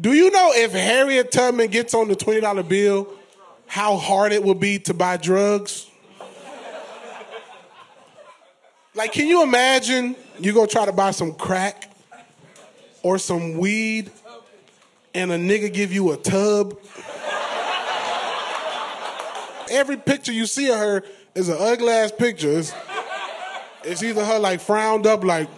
Do you know if Harriet Tubman gets on the twenty dollar bill, how hard it would be to buy drugs? Like, can you imagine you go try to buy some crack or some weed, and a nigga give you a tub? Every picture you see of her is an ugly ass picture. It's, it's either her like frowned up, like,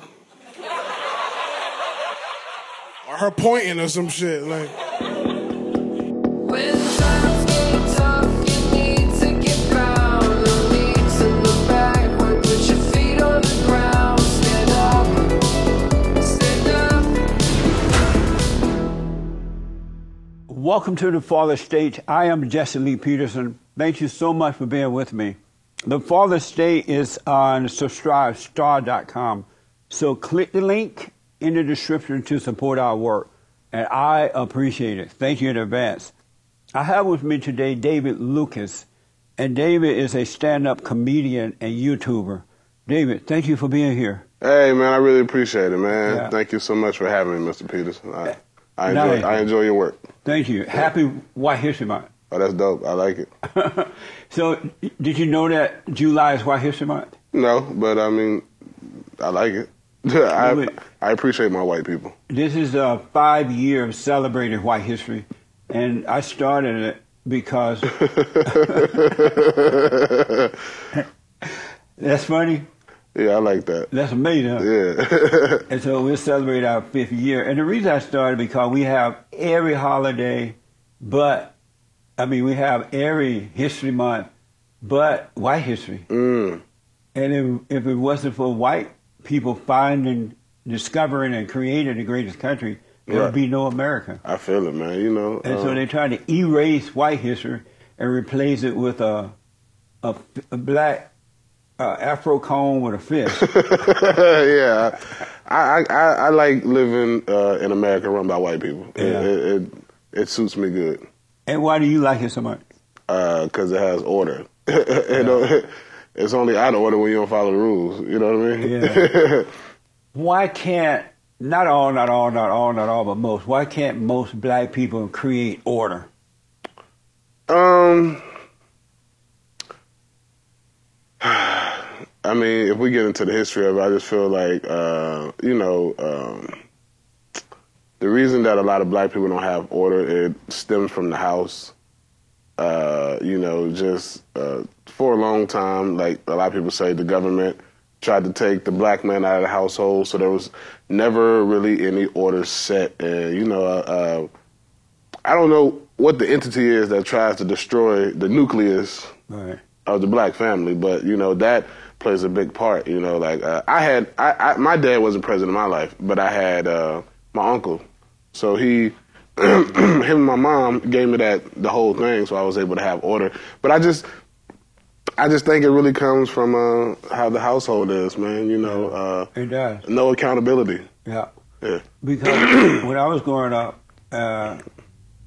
the ground. Stand up. Stand up. Welcome to the Fallen State. I am Jesse Lee Peterson. Thank you so much for being with me. The Fallen State is on subscribestar.com. So click the link in the description to support our work. And I appreciate it. Thank you in advance. I have with me today David Lucas. And David is a stand up comedian and YouTuber. David, thank you for being here. Hey man, I really appreciate it, man. Yeah. Thank you so much for having me, Mr. Peterson. I, I enjoy I enjoy your work. Thank you. Happy White History Month. Oh, that's dope. I like it. So, did you know that July is White History Month? No, but I mean, I like it. I? I appreciate my white people. This is a five year of celebrating white history, and I started it because that's funny. Yeah, I like that. That's amazing. huh? Yeah. And so we'll celebrate our fifth year. And the reason I started because we have every holiday, but I mean we have every history month, but white history. mm. And if, if it wasn't for white people finding, discovering, and creating the greatest country, there would Right. be no America. I feel it, man. You know. And so um, they're trying to erase white history and replace it with a a, a black uh, Afro cone with a fish. yeah, I, I I I like living uh, in America run by white people. It- Yeah. It, it, it suits me good and why do you like it so much? because it has order. you know, it's only out of order when you don't follow the rules. You know what I mean? Yeah. Why can't not all, not all, not all, not all, but most? Why can't most black people create order? Um, I mean, if we get into the history of it, I just feel like, uh, you know, um, the reason that a lot of black people don't have order, it stems from the house. Uh, you know, just uh, for a long time, like a lot of people say, the government tried to take the black man out of the household, so there was never really any order set. And you know, uh, I don't know what the entity is that tries to destroy the nucleus Right. of the black family, but you know that plays a big part. You know, like uh, I had, I, I my dad wasn't present in my life, but I had uh, my uncle, so he. him and my mom gave me that the whole thing, so I was able to have order. But I just, I just think it really comes from uh, how the household is, man. You know, uh, It does. no accountability. Yeah. Yeah, Because when I was growing up, uh,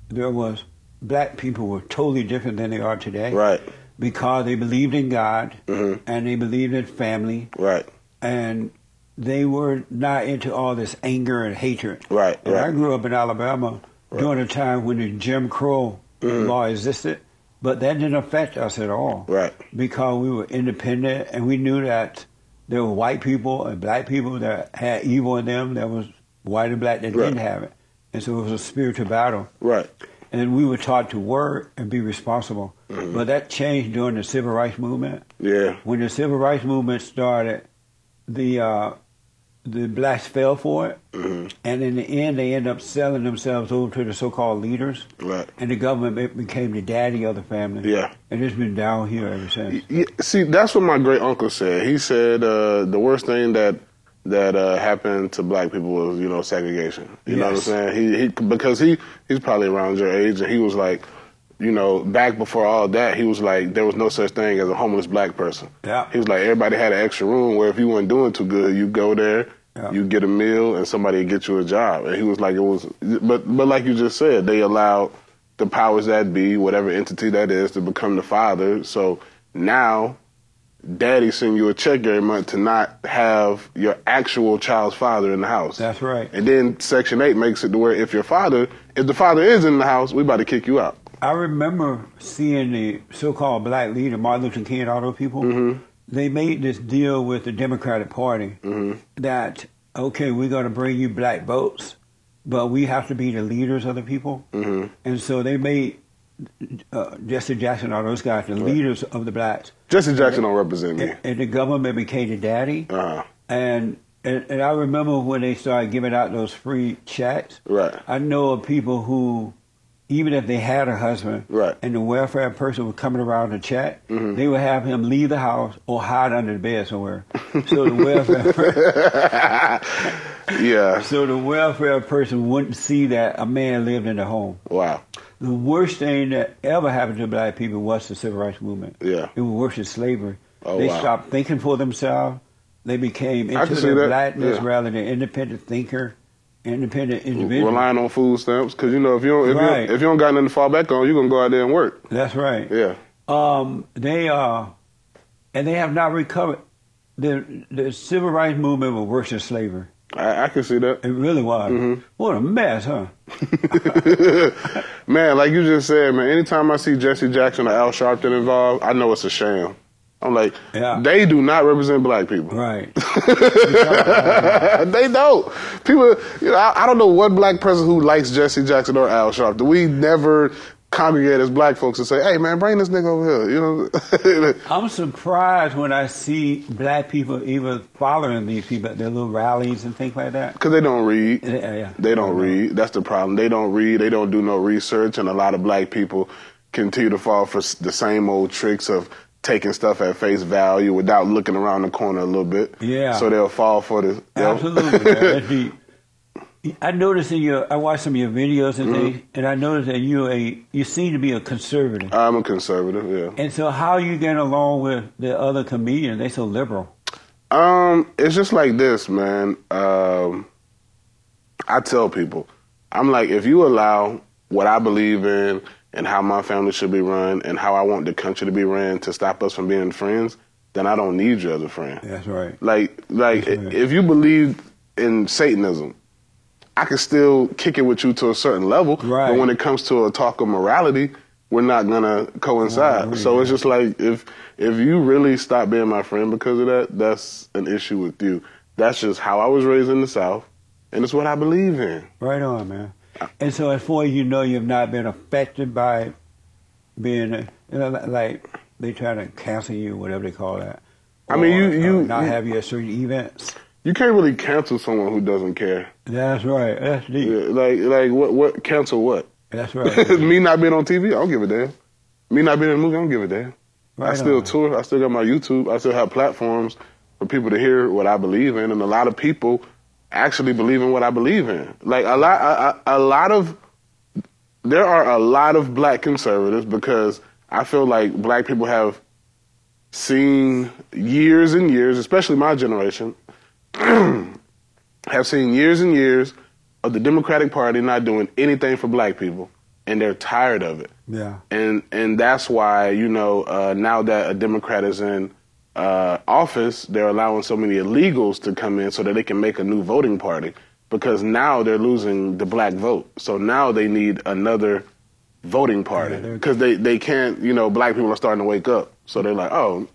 there was black people were totally different than they are today. right, Because they believed in God Mhm. and they believed in family right, and they were not into all this anger and hatred. right, And I grew up in Alabama during a time when the Jim Crow Mhm. law existed, but that didn't affect us at all right, because we were independent and we knew that there were white people and black people that had evil in them. There was white and black that Right. didn't have it, and so it was a spiritual battle. right. And we were taught to work and be responsible, Mhm. but that changed during the civil rights movement. Yeah, When the civil rights movement started, the uh, the blacks fell for it, hmm and in the end, they ended up selling themselves over to the so-called leaders, right. and the government became the daddy of the family. Yeah. and it's been down here ever since. Yeah, see, that's what my great uncle said. He said uh, the worst thing that that uh, happened to black people was you know segregation. You know what I'm saying? He, he because he he's probably around your age, and he was like, you know, back before all that, he was like, there was no such thing as a homeless black person. Yeah. He was like, everybody had an extra room where if you weren't doing too good, you go there. Yeah. You get a meal and somebody get you a job, and he was like, it was, but but like you just said, they allowed the powers that be, whatever entity that is, to become the father. So now daddy send you a check every month to not have your actual child's father in the house. That's right. And then Section 8 makes it to where if your father, if the father is in the house, we about to kick you out. I remember seeing the so-called black leader, Martin Luther King, and all those people. Mm-hmm. They made this deal with the Democratic Party Mm-hmm. that okay, we're going to bring you black votes, but we have to be the leaders of the people. Mhm. And so they made uh, Jesse Jackson, all those guys, the leaders of the blacks, Jesse Jackson don't represent me. and, and the government became the daddy. Uh-huh. And, and and I remember when they started giving out those free checks. Right. I know of people who, even if they had a husband, Right. and the welfare person was coming around to chat, they would have him leave the house or hide under the bed somewhere. so the welfare, Yeah. so the welfare person wouldn't see that a man lived in the home. Wow. The worst thing that ever happened to black people was the civil rights movement. Yeah. It was worse than slavery. Oh, they wow. stopped thinking for themselves. They became into their blackness yeah. rather than an independent thinker, independent individual. Relying on food stamps because you know if you don't if, Right. you, if you don't got nothing to fall back on, you're gonna go out there and work. That's right. Yeah. Um, they are, and they have not recovered. The the civil rights movement was worse than slavery. I, I can see that. It really was. Mm-hmm. What a mess, huh? man, like you just said, man, anytime I see Jesse Jackson or Al Sharpton involved, I know it's a sham. I'm like, Yeah. they do not represent black people. Right. they don't. People, you know, I, I don't know one black person who likes Jesse Jackson or Al Sharpton. Do we never congregate as black folks and say, hey, man, bring this nigga over here. You know? I'm surprised when I see black people even following these people at their little rallies and things like that. Because they don't read. Yeah, yeah. They don't read. That's the problem. They don't read. They don't do no research, and a lot of black people continue to fall for the same old tricks of taking stuff at face value without looking around the corner a little bit. Yeah. So they'll fall for the. Absolutely. man. I noticed in your, I watched some of your videos and Mm-hmm. things, and I noticed that you a, you seem to be a conservative. I'm a conservative. Yeah. And so, how you get along with the other comedians? They so liberal. Um, it's just like this, man. Um, I tell people, I'm like, if you allow what I believe in and how my family should be run and how I want the country to be ran to stop us from being friends, then I don't need you as a friend. That's right. Like, like right. if you believe in Satanism, I can still kick it with you to a certain level. Right. But when it comes to a talk of morality, we're not gonna coincide. agree, so it's just like if if you really stop being my friend because of that, that's an issue with you. That's just how I was raised in the South, and it's what I believe in. Right on, man. And so, as far as you know, you've not been affected by being, a, you know, like they try to cancel you, whatever they call that. I mean, you- uh, you- not you- have you at certain events. You can't really cancel someone who doesn't care. That's right. That's deep. Yeah, Like, like what? What cancel what? That's right. Me not being on TV, I don't give a damn. Me not being in a movie, I don't give a damn. I still on. tour. I still got my YouTube. I still have platforms for people to hear what I believe in, and a lot of people actually believe in what I believe in. Like a lot, a, a lot of there are a lot of black conservatives because I feel like black people have seen years and years, especially my generation, have seen years and years of the Democratic Party not doing anything for black people, and they're tired of it. Yeah. And and that's why you know uh, now that a Democrat is in uh, office, they're allowing so many illegals to come in so that they can make a new voting party because now they're losing the black vote. So now they need another voting party Yeah, because they they can't. You know, black people are starting to wake up. So they're like, oh,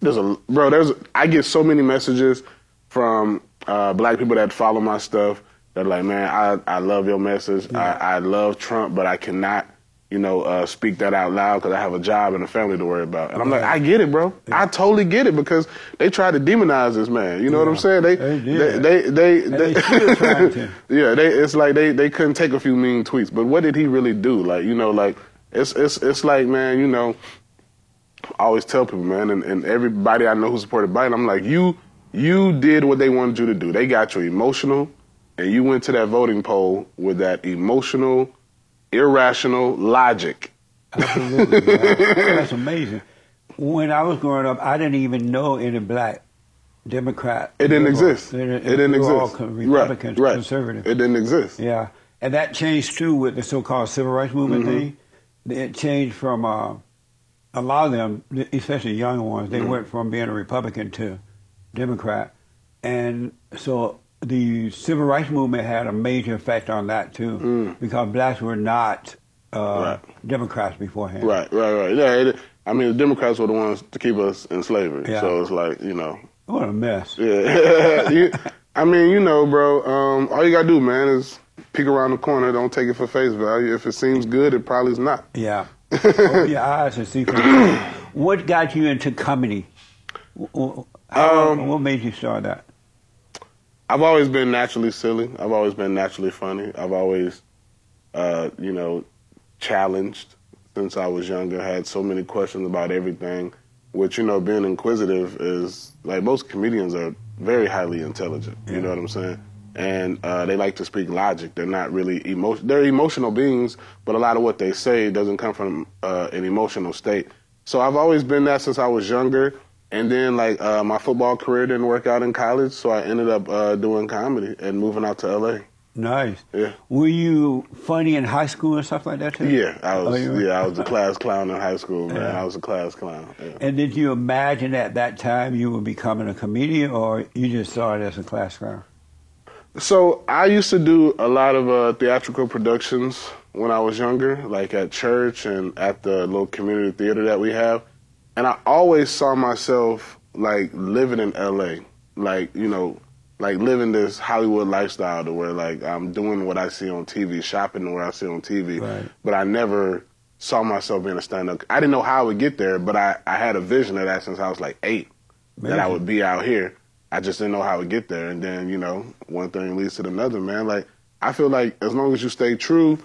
there's a bro. There's I get so many messages from uh, black people that follow my stuff. They're like, man, I I love your message. I, I love Trump, but I cannot, you know, uh, speak that out loud because I have a job and a family to worry about. And I'm like, I get it, bro. I totally get it because they tried to demonize this man. You know what I'm saying? They They they did. they they, they still yeah. They it's like they they couldn't take a few mean tweets, but what did he really do? Like you know, like it's it's it's like man, you know. I always tell people, man, and, and everybody I know who supported Biden, I'm like, you you did what they wanted you to do. They got you emotional, and you went to that voting poll with that emotional, irrational logic. Absolutely. That's amazing. When I was growing up, I didn't even know any black Democrat. It didn't liberal. exist. They It didn't- didn't were all exist. Right, right. conservative. It didn't exist. Yeah, and that changed too with the so-called civil rights movement Mm-hmm. thing. It changed from uh, a lot of them, especially young ones, Mm-hmm. they went from being a Republican to Democrat, and so the civil rights movement had a major effect on that too, because blacks were not uh, Mm. Right. Democrats beforehand. Right, right, right. Yeah, it, I mean, the Democrats were the ones to keep us in slavery. Yeah. So it's like, you know, What a mess. yeah. You- I mean, you know, bro. Um, all you gotta do, man, is peek around the corner. Don't take it for face value. If it seems good, it probably is not. Yeah. Open your eyes and see. What got you into comedy? How, Um, what made you start that? I've always been naturally silly. I've always been naturally funny. I've always, uh, you know, challenged since I was younger. Had so many questions about everything. Which you know, being inquisitive is like most comedians are very highly intelligent. You know what I'm saying? And uh, they like to speak logic. They're not really emotion. They're emotional beings, but a lot of what they say doesn't come from uh, an emotional state. So I've always been that since I was younger. And then like uh, my football career didn't work out in college, so I ended up uh, doing comedy and moving out to LA. Nice. Yeah. Were you funny in high school and stuff like that too? Yeah, I was. Oh, yeah, I was the class clown in high school, man. Yeah. I was a class clown. Yeah. And did you imagine at that time you were becoming a comedian, or you just saw it as a class clown? So I used to do a lot of uh, theatrical productions when I was younger, like at church and at the little community theater that we have. And I always saw myself like living in LA, like you know, like living this Hollywood lifestyle to where like I'm doing what I see on TV, shopping what I see on TV. Right. But I never saw myself being a stand-up. I didn't know how I would get there, but I, I had a vision of that since I was like eight, that I would be out here. I just didn't know how I would get there. And then, you know, one thing leads to another, man. Like, I feel like as long as you stay true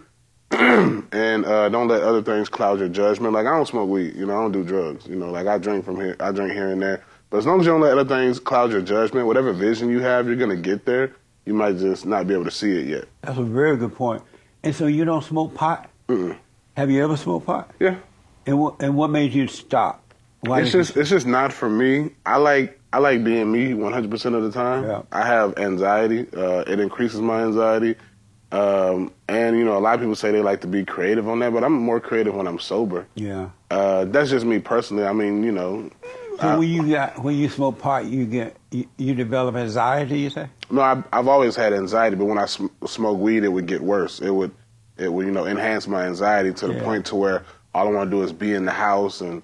and uh, don't let other things cloud your judgment. Like, I don't smoke weed, you know, I don't do drugs. You know, like, I drink from here, I drink here and there. But as long as you don't let other things cloud your judgment, whatever vision you have, you're going to get there. You might just not be able to see it yet. That's a very good point. And so you don't smoke pot? Mm-mm. Have you ever smoked pot? Yeah. And what and what made you stop? Why it's did you- just it's just not for me. I like I like being me 100 percent of the time. Yeah. I have anxiety. Uh, it increases my anxiety. Um, and you know, a lot of people say they like to be creative on that, but I'm more creative when I'm sober. yeah. Uh, that's just me personally. I mean, you know, So when you got when you smoke pot, you get you, you develop anxiety. You say? no, I, I've always had anxiety, but when I sm- smoke weed, it would get worse. It would it would you know enhance my anxiety to the Yeah. point to where all I want to do is be in the house and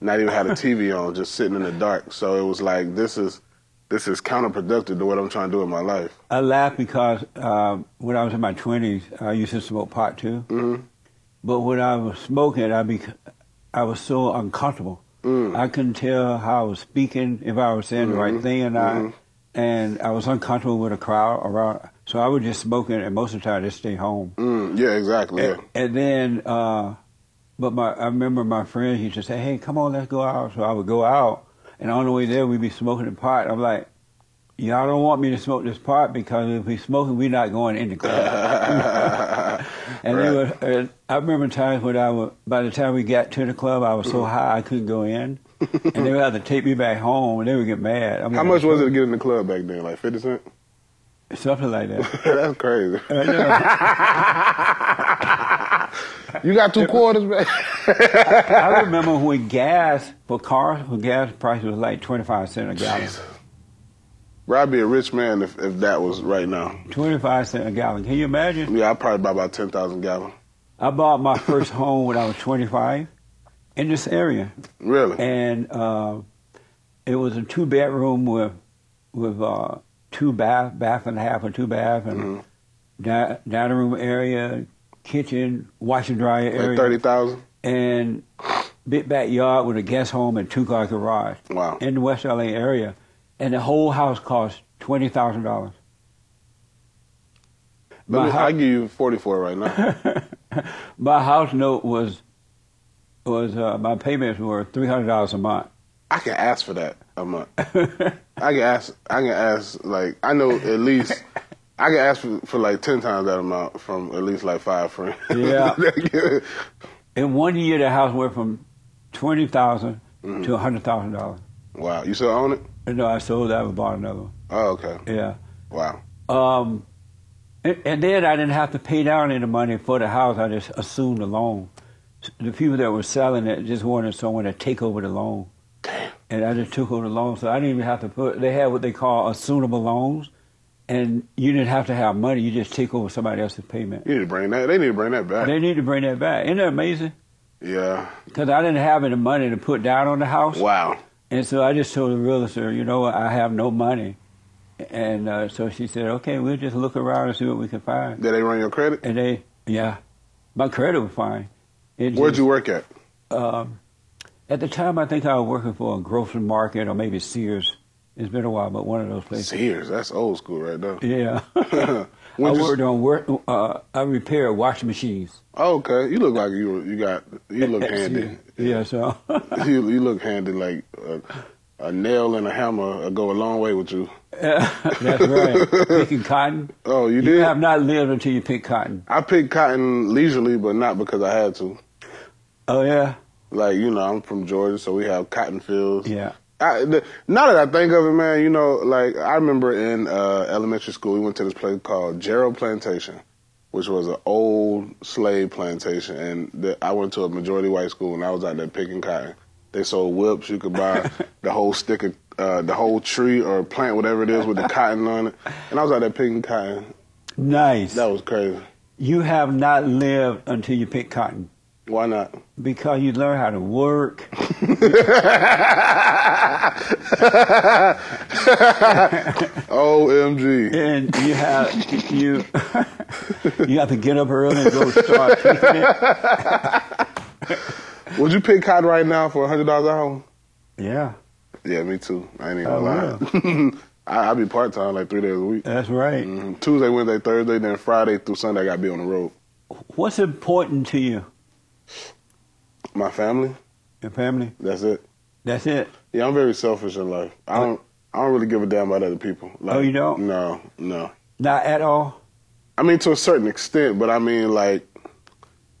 not even have the TV on, just sitting in the dark. So it was like this is this is counterproductive to what I'm trying to do in my life. I laugh because um, when I was in my twenties, I used to smoke pot too. hmm But when I was smoking, I be I was so uncomfortable. Mm. I couldn't tell how I was speaking, if I was saying the right Mhm. thing or not, Mhm. and I was uncomfortable with a crowd around. So I was just smoking, and most of the time I just stay home. Mm, yeah, exactly. Yeah. And, and then, uh, but my I remember my friends used to say, "Hey, come on, let's go out." So I would go out, and on the way there, we'd be smoking the pot. I'm like, "Y'all don't want me to smoke this pot because if we smoking, we're not going in the club." and they Right. were, and I remember times when I would, by the time we got to the club, I was so high I couldn't go in, and they would have to take me back home, and they would get mad. I'm How much was it to get in the club back then? Like 50 cent? Something like that. That's crazy. I. You got two quarters, man. I remember when gas for cars, when gas price was like twenty five cent a gallon. Jesus. Bro, I'd be a rich man if, if that was right now. Twenty five cent a gallon. Can you imagine? Yeah, I'd probably buy about 10,000 gallon. I bought my first home when I was twenty five in this area, Really? and uh, it was a two bedroom with with uh, two bath, bath and a half, or two bath, and Mhm. di- dining room area, kitchen, wash and dryer area, Like 30,000? and big backyard with a guest home and two car garage. Wow. in the West LA area, and the whole house cost twenty thousand dollars. Let me, I'll give you 44 right now. my house note was was uh, my payments were three hundred dollars a month. I can ask for that a month. I can ask, I can ask, like, I know at least, I can ask for, for like 10 times that amount from at least like five friends. Yeah. In one year, the house went from twenty thousand to a hundred thousand dollars. wow. You still own it? No, I sold that and bought another one. Oh, okay. Yeah. Wow. Um, and, and then I didn't have to pay down any money for the house. I just assumed the loan. the people that were selling it just wanted someone to take over the loan. And I just took over the loan, so I didn't even have to put. They had what they call assumable loans, and you didn't have to have money. You just take over somebody else's payment. You need to bring that. They need to bring that back. They need to bring that back. Isn't that amazing? yeah. Because I didn't have any money to put down on the house. Wow. And so I just told the realtor, you know, what, I have no money. And uh, so she said, okay, we'll just look around and see what we can find. Did they run your credit? And they, yeah, my credit was fine. It Where'd just- you work at? Um, at the time, I think I was working for a grocery market or maybe Sears. It's been a while, but one of those places. Sears. That's old school right now. Yeah. I worked on work. Uh, I repaired washing machines. Oh, okay. You look like you you got you look handy. Yeah, so you, you look handy like a, a nail and a hammer go a long way with you. that's right. Picking cotton. Oh, you You did? have not lived until you pick cotton. I picked cotton leisurely, but not because I had to. Oh yeah, Like you know, I'm from Georgia, so we have cotton fields. yeah. I, the, now that I think of it, man, you know, like I remember in uh, elementary school, we went to this place called Jarrell Plantation, which was an old slave plantation, and the, I went to a majority white school, and I was out there picking cotton. They sold whips. You could buy the whole stick of uh, the whole tree or plant, whatever it is, with the cotton on it. And I was out there picking cotton. Nice. That was crazy. You have not lived until you pick cotton Why not? because you learn how to work. Omg. And you have you you have to get up early and go start picking it. Would you pick cotton right now for a hundred dollars an hour? Yeah, Yeah, me too. I ain't even Oh, gonna lie. I, I be part time like three days a week. that's right. Mhm. Tuesday, Wednesday, Thursday, then Friday through Sunday I gotta be on the road. What's important to you? My family, Your family. that's it. That's it. Yeah, I'm very selfish in life. I don't I don't really give a damn about other people. Like, Oh, you don't? No, no. Not at all. I mean to a certain extent, but I mean like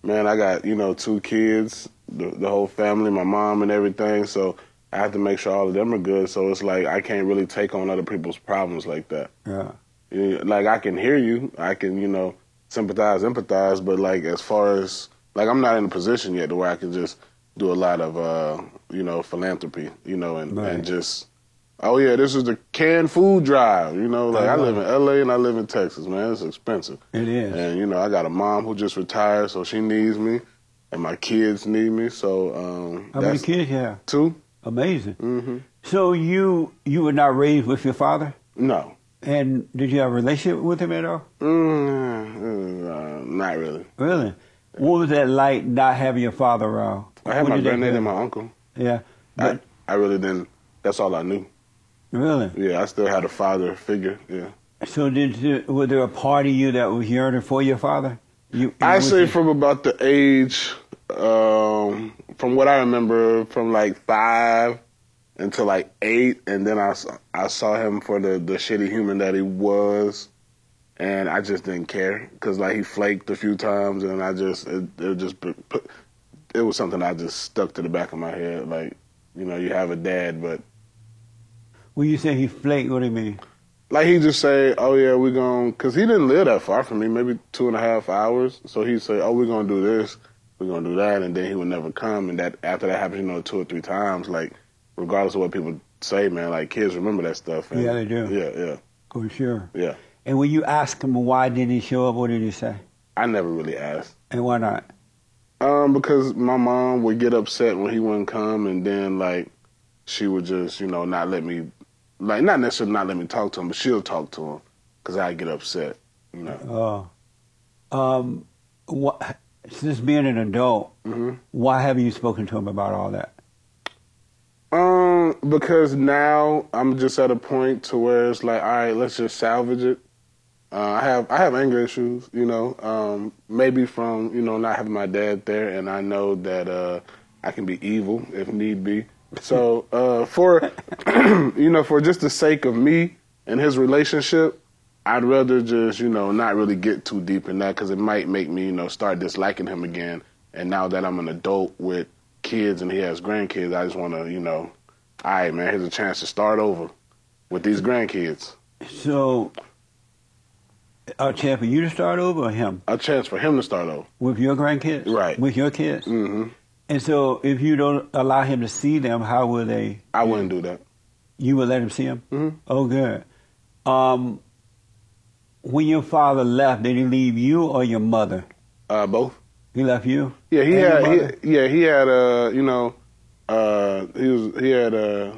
man, I got, you know, two kids, the, the whole family, my mom and everything, so I have to make sure all of them are good. So it's like I can't really take on other people's problems like that. Yeah. Like I can hear you, I can you know sympathize, empathize, but like as far as like I'm not in a position yet to where I can just do a lot of uh you know philanthropy, you know, and Right. and just oh yeah, this is the canned food drive, you know, like I, I live in L.A. and I live in Texas, man, it's expensive, It is. and you know I got a mom who just retired, so she needs me, and my kids need me, so um How many kids you have? two. Amazing. hmm So you you were not raised with your father, No, and did you have a relationship with him at all? mm, uh, not really. Really? What was that like not having your father around? I had What my granddad and my uncle. Yeah, I, I really didn't. That's all I knew. really. Yeah, I still had a father figure. Yeah, So did you, was there a part of you that was yearning for your father? You, I say you- from about the age, um, from what I remember, from like five until like eight, and then I I saw him for the the shitty human that he was, and I just didn't care because like he flaked a few times, and I just it, it just it was something I just stuck to the back of my head. Like, you know, you have a dad, but When you say he flaked, what do you mean? Like he just say, "Oh yeah, we're going," because he didn't live that far from me, maybe two and a half hours. So he'd say, "Oh, we're gonna do this, we're gonna do that," and then he would never come. And that after that happens, you know, two or three times, like regardless of what people say, man, like kids remember that stuff. And, Yeah, they do. Yeah, yeah, For sure. yeah. And when you ask him why didn't he show up, what did he say? I never really asked, And why not? um, because my mom would get upset when he wouldn't come, and then like she would just, you know, not let me, like not necessarily not let me talk to him, but she'll talk to him because I get upset, you know. Oh. Um, what, since being an adult, hmm why haven't you spoken to him about all that? Um, because now I'm just at a point to where it's like, all right, let's just salvage it. Uh, I have I have anger issues, you know, um, maybe from you know not having my dad there, and I know that uh, I can be evil if need be. So uh, for you know for just the sake of me and his relationship, I'd rather just you know not really get too deep in that because it might make me you know start disliking him again. And now that I'm an adult with kids and he has grandkids, I just want to you know, all right, man, here's a chance to start over with these grandkids. So, a chance for you to start over or him? A chance for him to start over. With your grandkids? Right. With your kids? Mm-hmm. And so if you don't allow him to see them, how will they? I wouldn't do that. You would let him see them? Mhm. Oh, good. Um, when your father left, did he leave you or your mother? Uh, both. He left you? Yeah, he had. He, yeah, he had. Uh, you know, uh, he was. He had uh,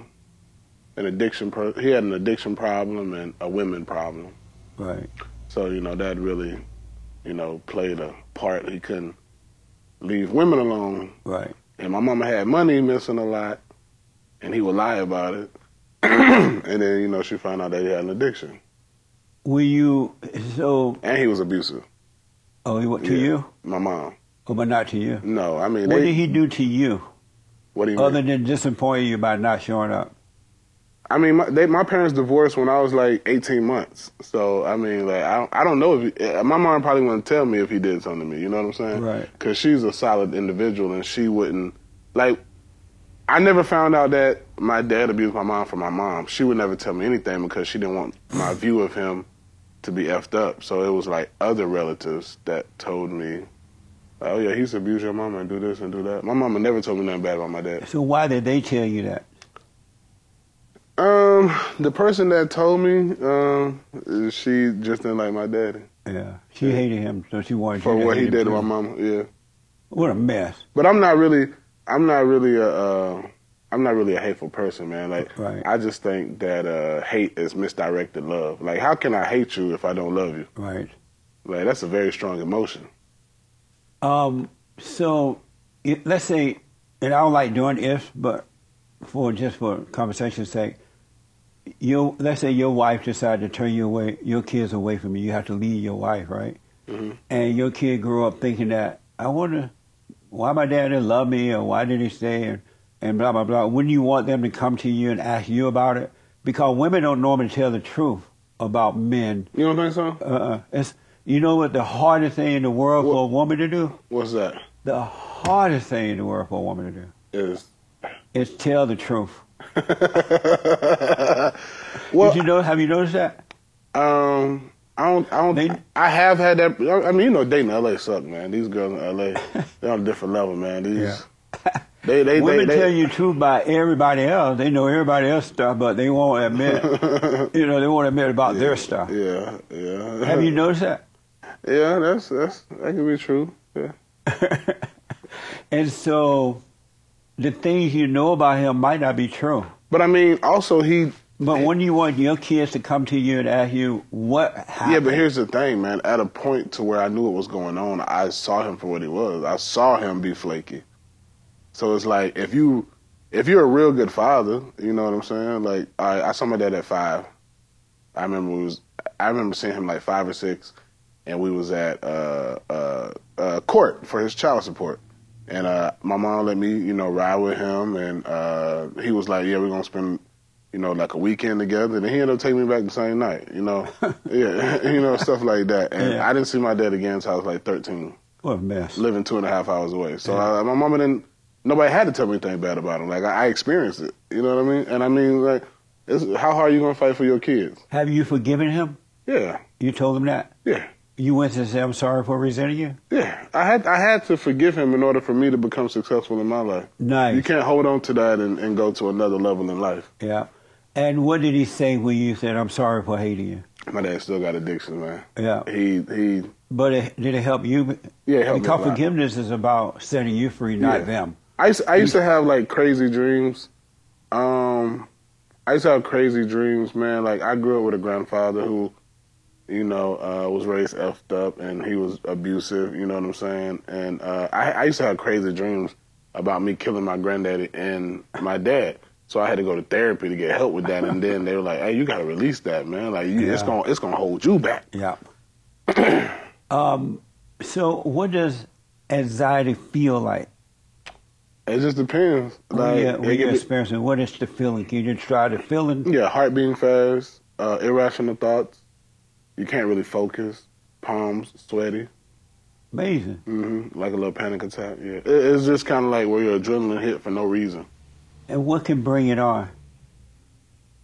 an addiction. Pro- he had an addiction problem and a women problem. Right. So you know that really, you know, played a part. He couldn't leave women alone. Right. And my mama had money missing a lot, and he would lie about it. and then you know she found out that he had an addiction, Were you so? and he was abusive. Oh, he what to Yeah. you, My mom. oh, but not to you. No, I mean, What they, did he do to you, what do you other mean? than disappointing you by not showing up? I mean, my, they, my parents divorced when I was like 18 months. So I mean, like I don't, I don't know if he, uh, my mom probably wouldn't tell me if he did something to me. You know what I'm saying? Right. Because she's a solid individual, and she wouldn't like. I never found out that my dad abused my mom for my mom. She would never tell me anything because she didn't want my view of him to be effed up. So it was like other relatives that told me, "Oh yeah, he's abused your mama and do this and do that." My mama never told me nothing bad about my dad. So why did they tell you that? Um, the person that told me, um, she just didn't like my daddy Yeah, she hated him, so she wanted for what he did to my mama. Yeah, What a mess! but I'm not really, I'm not really a, uh, I'm not really a hateful person, man. Like, Right. I just think that uh, hate is misdirected love. Like, how can I hate you if I don't love you? Right. Like, that's a very strong emotion. Um. So, let's say, and I don't like doing ifs, but for just for conversation's sake, you let's say your wife decided to turn you away, your kids away from you. You have to leave your wife, right? Mhm. And your kid grew up thinking that I wonder why my dad didn't love me or why did he stay and and blah blah blah. Wouldn't you want them to come to you and ask you about it? Because women don't normally tell the truth about men. You don't think so? Uh, it's you know what the hardest thing in the world for a woman to do. What's that? The hardest thing in the world for a woman to do Is is tell the truth. well, Did you know? Have you noticed that? Um, I don't. I don't. They- I have had that. I mean, you know, dating in LA suck, man. These girls in LA, they're on a different level, man. These, they, they, Women they, tell you truth about everybody else. They know everybody else stuff, but they won't admit. you know, they won't admit about their stuff. Yeah, yeah. Have you noticed that? Yeah, that's that's that could be true. Yeah. and so, the things you know about him might not be true. But I mean, also he. But when you want your kids to come to you and ask you what happened, Yeah, but here's the thing, man. At a point to where I knew what was going on, I saw him for what he was. I saw him be flaky. So it's like if you if you're a real good father, you know what I'm saying? Like I, I saw my dad at five. I remember we was I remember seeing him like five or six, and we was at uh, uh, uh, court for his child support. And uh, my mom let me, you know, ride with him, and uh, he was like, "Yeah, we're gonna spend, you know, like a weekend together." And he ended up taking me back the same night, you know, yeah, you know, stuff like that. And Yeah. I didn't see my dad again until I was like 13, what a mess. living two and a half hours away. So uh, my mama didn't. Nobody had to tell me anything bad about him. Like I, I experienced it. You know what I mean? And I mean, like, it's, how hard are you gonna fight for your kids? Have you forgiven him? Yeah, You told him that. yeah. You went to say, "I'm sorry for resenting you." Yeah, I had I had to forgive him in order for me to become successful in my life. Nice. You can't hold on to that and, and go to another level in life. Yeah. And what did he say when you said, "I'm sorry for hating you"? My dad still got addiction, man. Yeah. He he But it, did it help you? Yeah, it helped Because forgiveness is about setting you free, not Yeah. them. I used, I used to have like crazy dreams. Um, I used to have crazy dreams, man. Like I grew up with a grandfather who, you know, uh, was raised effed up and he was abusive. You know what I'm saying? And uh, I, I used to have crazy dreams about me killing my granddaddy and my dad. So I had to go to therapy to get help with that. And then they were like, "Hey, you got to release that, man. Like you, it's gonna it's gonna hold you back." Yeah. um. So, what does anxiety feel like? It just depends. Like it when you're experiencing, what is the feeling? Can you describe the feeling? Yeah, heart beating fast, uh, irrational thoughts. You can't really focus. Palms sweaty, Amazing. hmm like a little panic attack. Yeah, it, it's just kind of like where your adrenaline hit for no reason. And what can bring it on?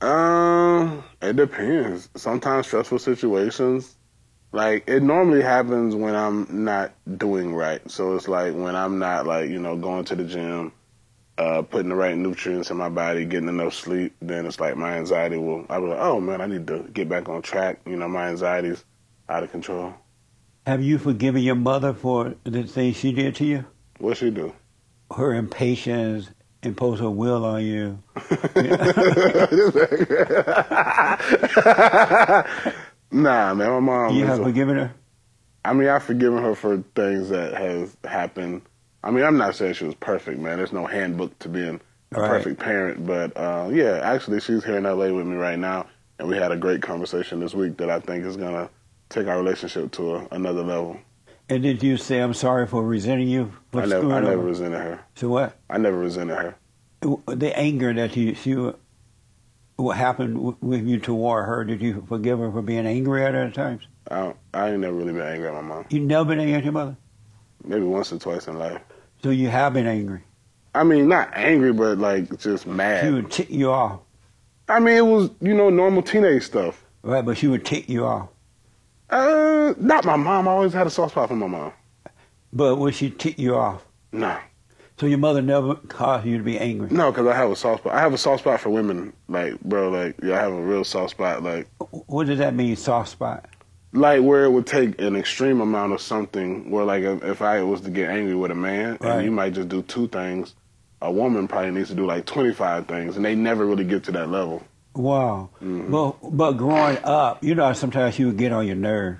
Um, it depends. Sometimes stressful situations. Like it normally happens when I'm not doing right. So it's like when I'm not like you know going to the gym, uh, putting the right nutrients in my body, getting enough sleep. Then it's like my anxiety will. I'll be like, oh man, I need to get back on track. You know, my anxiety's out of control. Have you forgiven your mother for the things she did to you? What she do? Her impatience, impose her will on you. Nah, man, my mom. you have a- forgiven her? I mean, I've forgiven her for things that has happened. I mean, I'm not saying she was perfect, man. There's no handbook to being a Right. perfect parent, but uh, yeah, actually, she's here in LA with me right now, and we had a great conversation this week that I think is gonna take our relationship to a, another level. And did you say, I'm sorry for resenting you? For I never, screwing I never over?" resented her. So what? I never resented her. The anger that you, you what happened with you toward her, did you forgive her for being angry at her at times? I, I ain't never really been angry at my mom. You never been angry at your mother? Maybe once or twice in life. So you have been angry. I mean, not angry, but like just mad. She would tick you off, I mean, it was you know normal teenage stuff. right? But she would tick you off. Uh, not my mom. I always had a soft spot for my mom. But would she tick you off? No, So your mother never caused you to be angry. no, because I have a soft spot. I have a soft spot for women. Like, bro, like, yeah, I have a real soft spot. Like, What does that mean, soft spot? Like where it would take an extreme amount of something. Where like if, I was to get angry with a man, Right. and you might just do two things. A woman probably needs to do like twenty five things, and they never really get to that level. Wow. Mm-hmm. But but growing up, you know, sometimes she would get on your nerve.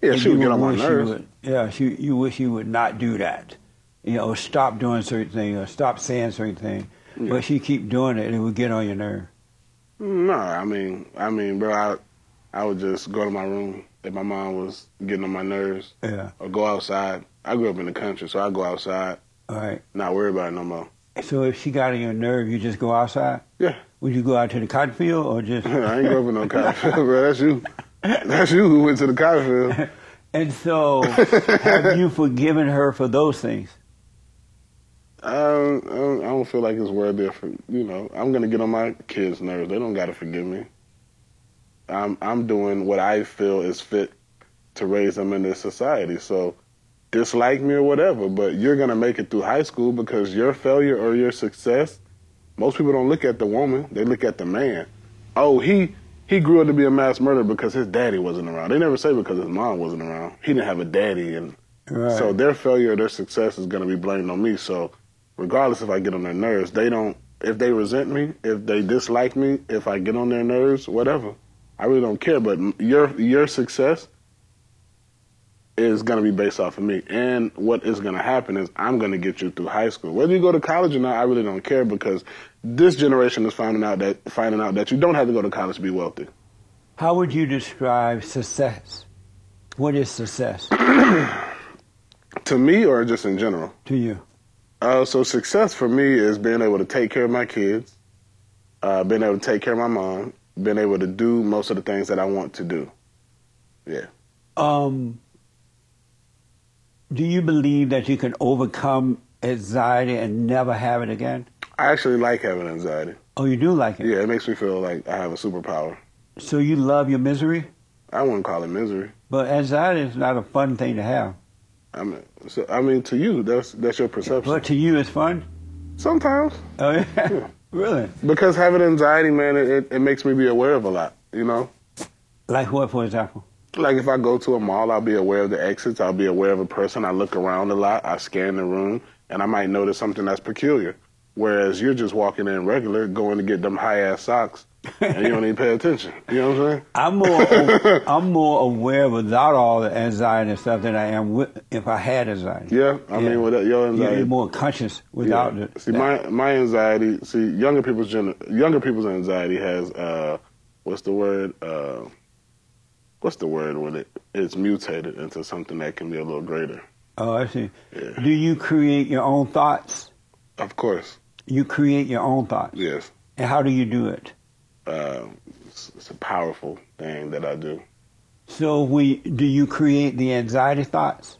Yeah, And she would you get on my you nerves. would- yeah, she, you wish you would not do that. You know, stop doing certain things or stop saying certain things. Yeah. But she keep doing it, and it would get on your nerve. No, I mean, I mean, bro, I, I would just go to my room if my mom was getting on my nerves, Yeah. or go outside. I grew up in the country, so I go outside, All right. not worry about it no more. So if she got on your nerve, you just go outside. Yeah. Would you go out to the cotton field or just? I ain't grew up in no cotton field, bro. That's you. That's you who went to the cotton field. And so, have you forgiven her for those things? Um, I don't, I don't feel like it's worthy of, you know, I'm gonna get on my kids' nerves. They don't gotta forgive me. I'm I'm doing what I feel is fit to raise them in this society. So dislike me or whatever, but you're gonna make it through high school because your failure or your success. Most people don't look at the woman; they look at the man. Oh, he he grew up to be a mass murderer because his daddy wasn't around. They never say because his mom wasn't around. He didn't have a daddy, and Right. so their failure or their success is going to be blamed on me. So regardless if I get on their nerves, they don't. If they resent me, if they dislike me, if I get on their nerves, whatever, I really don't care. But your your success is going to be based off of me, and what is going to happen is I'm going to get you through high school. Whether you go to college or not, I really don't care because this generation is finding out that finding out that you don't have to go to college to be wealthy. How would you describe success? What is success To me, or just in general. to you? Uh, so success for me is being able to take care of my kids, uh, being able to take care of my mom, being able to do most of the things that I want to do. Yeah. Um, do you believe that you can overcome anxiety and never have it again? I actually like having anxiety. Oh, you do like it. Yeah, it makes me feel like I have a superpower. So you love your misery, I wouldn't call it misery. but anxiety is not a fun thing to have. I mean, so, I mean, to you, that's that's your perception. But to you, it's fun. Sometimes, Oh yeah, really? because having anxiety, man, it, it, it makes me be aware of a lot. You know, Like what, for example? like if I go to a mall, I'll be aware of the exits. I'll be aware of a person. I look around a lot. I scan the room, and I might notice something that's peculiar. Whereas you're just walking in regular, going to get them high ass socks, and you don't even pay attention. You know what I'm saying? I'm more I'm more aware without all the anxiety and stuff than I am with, if I had anxiety. Yeah, I mean, with your You're- anxiety. You're more conscious without yeah. it. See, my my anxiety. See, younger people's gen- younger people's anxiety has uh, what's the word? Uh, what's the word when it it's mutated into something that can be a little greater? Oh, I see. Yeah. Do you create your own thoughts? Of course, You create your own thoughts. yes. And how do you do it? Uh, it's, it's a powerful thing that I do. So we do you create the anxiety thoughts?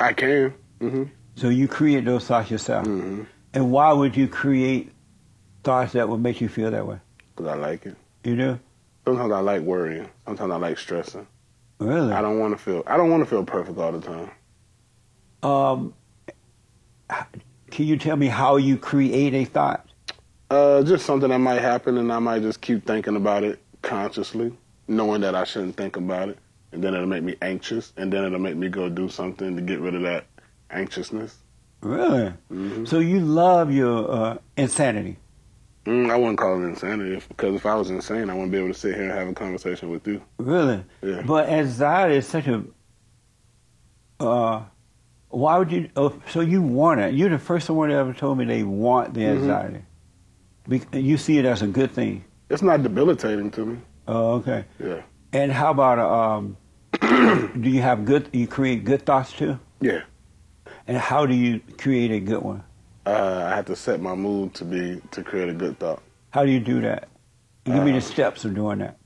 I can. hmm So you create those thoughts yourself. hmm And why would you create thoughts that would make you feel that way? Because I like it. You do? Sometimes I like worrying. Sometimes I like stressing. Really? I don't want to feel. I don't want to feel perfect all the time. Um, can you tell me how you create a thought? Uh, just something that might happen, and I might just keep thinking about it consciously, knowing that I shouldn't think about it, and then it'll make me anxious, and then it'll make me go do something to get rid of that anxiousness. Really? Mhm. So you love your uh, insanity. Mm, I wouldn't call it insanity because if I was insane, I wouldn't be able to sit here and have a conversation with you. Really? Yeah. But anxiety is such a. Uh, why would you? Oh, so you want it? You're the first one that ever told me they want the Mhm. anxiety. Be- you see it as a good thing. It's not debilitating to me. Oh, okay. Yeah. And how about um? do you have good? You create good thoughts too. Yeah. And how do you create a good one? Uh, I have to set my mood to be to create a good thought. How do you do that? Give me the Uh, steps of doing that.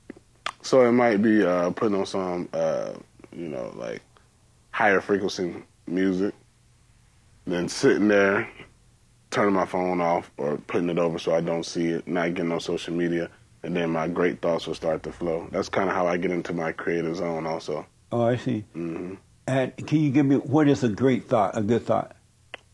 So it might be uh, putting on some, uh, you know, like higher frequency music, then sitting there, turning my phone off or putting it over so I don't see it, not getting on social media, and then my great thoughts will start to flow. That's kind of how I get into my creative zone, also. Oh, I see. hmm And can you give me what is a great thought? A good thought.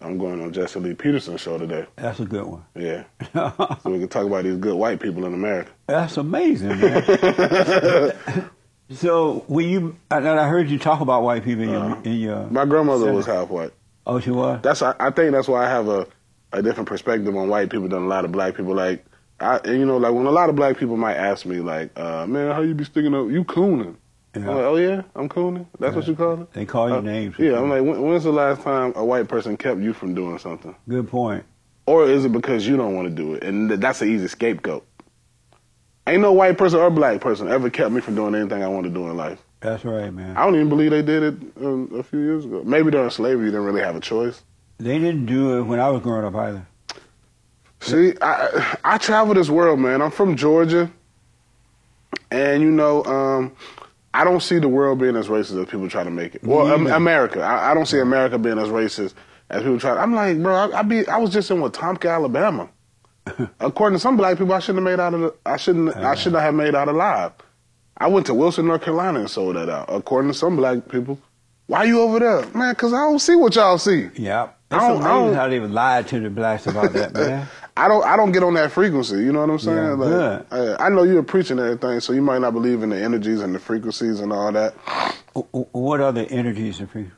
I'm going on Jesse Lee Peterson's show today. That's a good one. Yeah, so we can talk about these good white people in America. That's amazing, man. so when you, and I heard you talk about white people in your, Uh-huh. in your My grandmother Sure. was half white. oh, she was. That's I, I think that's why I have a, a different perspective on white people than a lot of black people. Like I, and you know, like when a lot of black people might ask me, like, uh, "Man, how you be sticking up? You cooning?" I'm Yeah. like, "Oh yeah, I'm cooning. That's what you call it." They call you Uh, names. Yeah, I'm like, when, when's the last time a white person kept you from doing something, Good point. or is it because you don't want to do it? And that's an easy scapegoat. Ain't no white person or black person ever kept me from doing anything I want to do in life. That's right, man. I don't even believe they did it um, a few years ago. Maybe during slavery, you didn't really have a choice. They didn't do it when I was growing up either. See, I I travel this world, man. I'm from Georgia, and you know, um, I don't see the world being as racist as people try to make it. Well. America, I, I don't see America being as racist as people try. I'm like, bro, I, I be, I was just in Wetumpka, Alabama. According to some black people, I shouldn't have made out of. I shouldn't. I should not have made out alive. I went to Wilson, North Carolina, and sold that out. According to some black people, why you over there, man? Because I don't see what y'all see. Yeah. I don't- I don't- how they would lie to the blacks about that, man. I don't I don't get on that frequency. You know what I'm saying? Yeah, like, good. I, I know you're preaching everything, so you might not believe in the energies and the frequencies and all that. What other energies are free?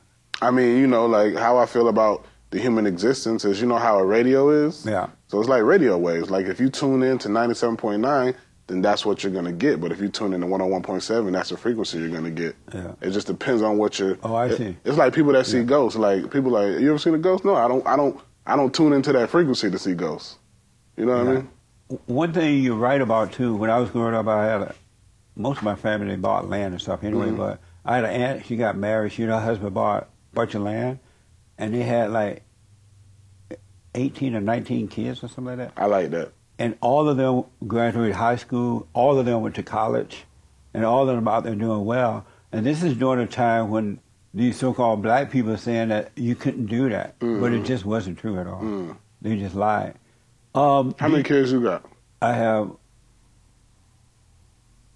I mean, you know, like how I feel about the human existence is, you know, how a radio is. Yeah. So it's like radio waves. Like if you tune in to 97.9, then that's what you're gonna get. But if you tune in to 101.7, that's the frequency you're gonna get. Yeah. It just depends on what you're. Oh, I it- see. It's like people that see ghosts. Like people like, you ever seen a ghost? No, I don't. I don't. I don't tune into that frequency to see ghosts. You know what I mean? One thing you're right about too. When I was growing up, I had a, most of my family they bought land and stuff anyway. Mhm. But I had an aunt. She got married. She and her husband bought a bunch of land, and they had like eighteen or nineteen kids or something like that. I like that. And all of them graduated high school. All of them went to college, and all of them out there doing well. And this is during a time when these so-called black people are saying that you couldn't do that, but it Mhm. just wasn't true at all. Mm. They just lied. Um, How many kids you got? I have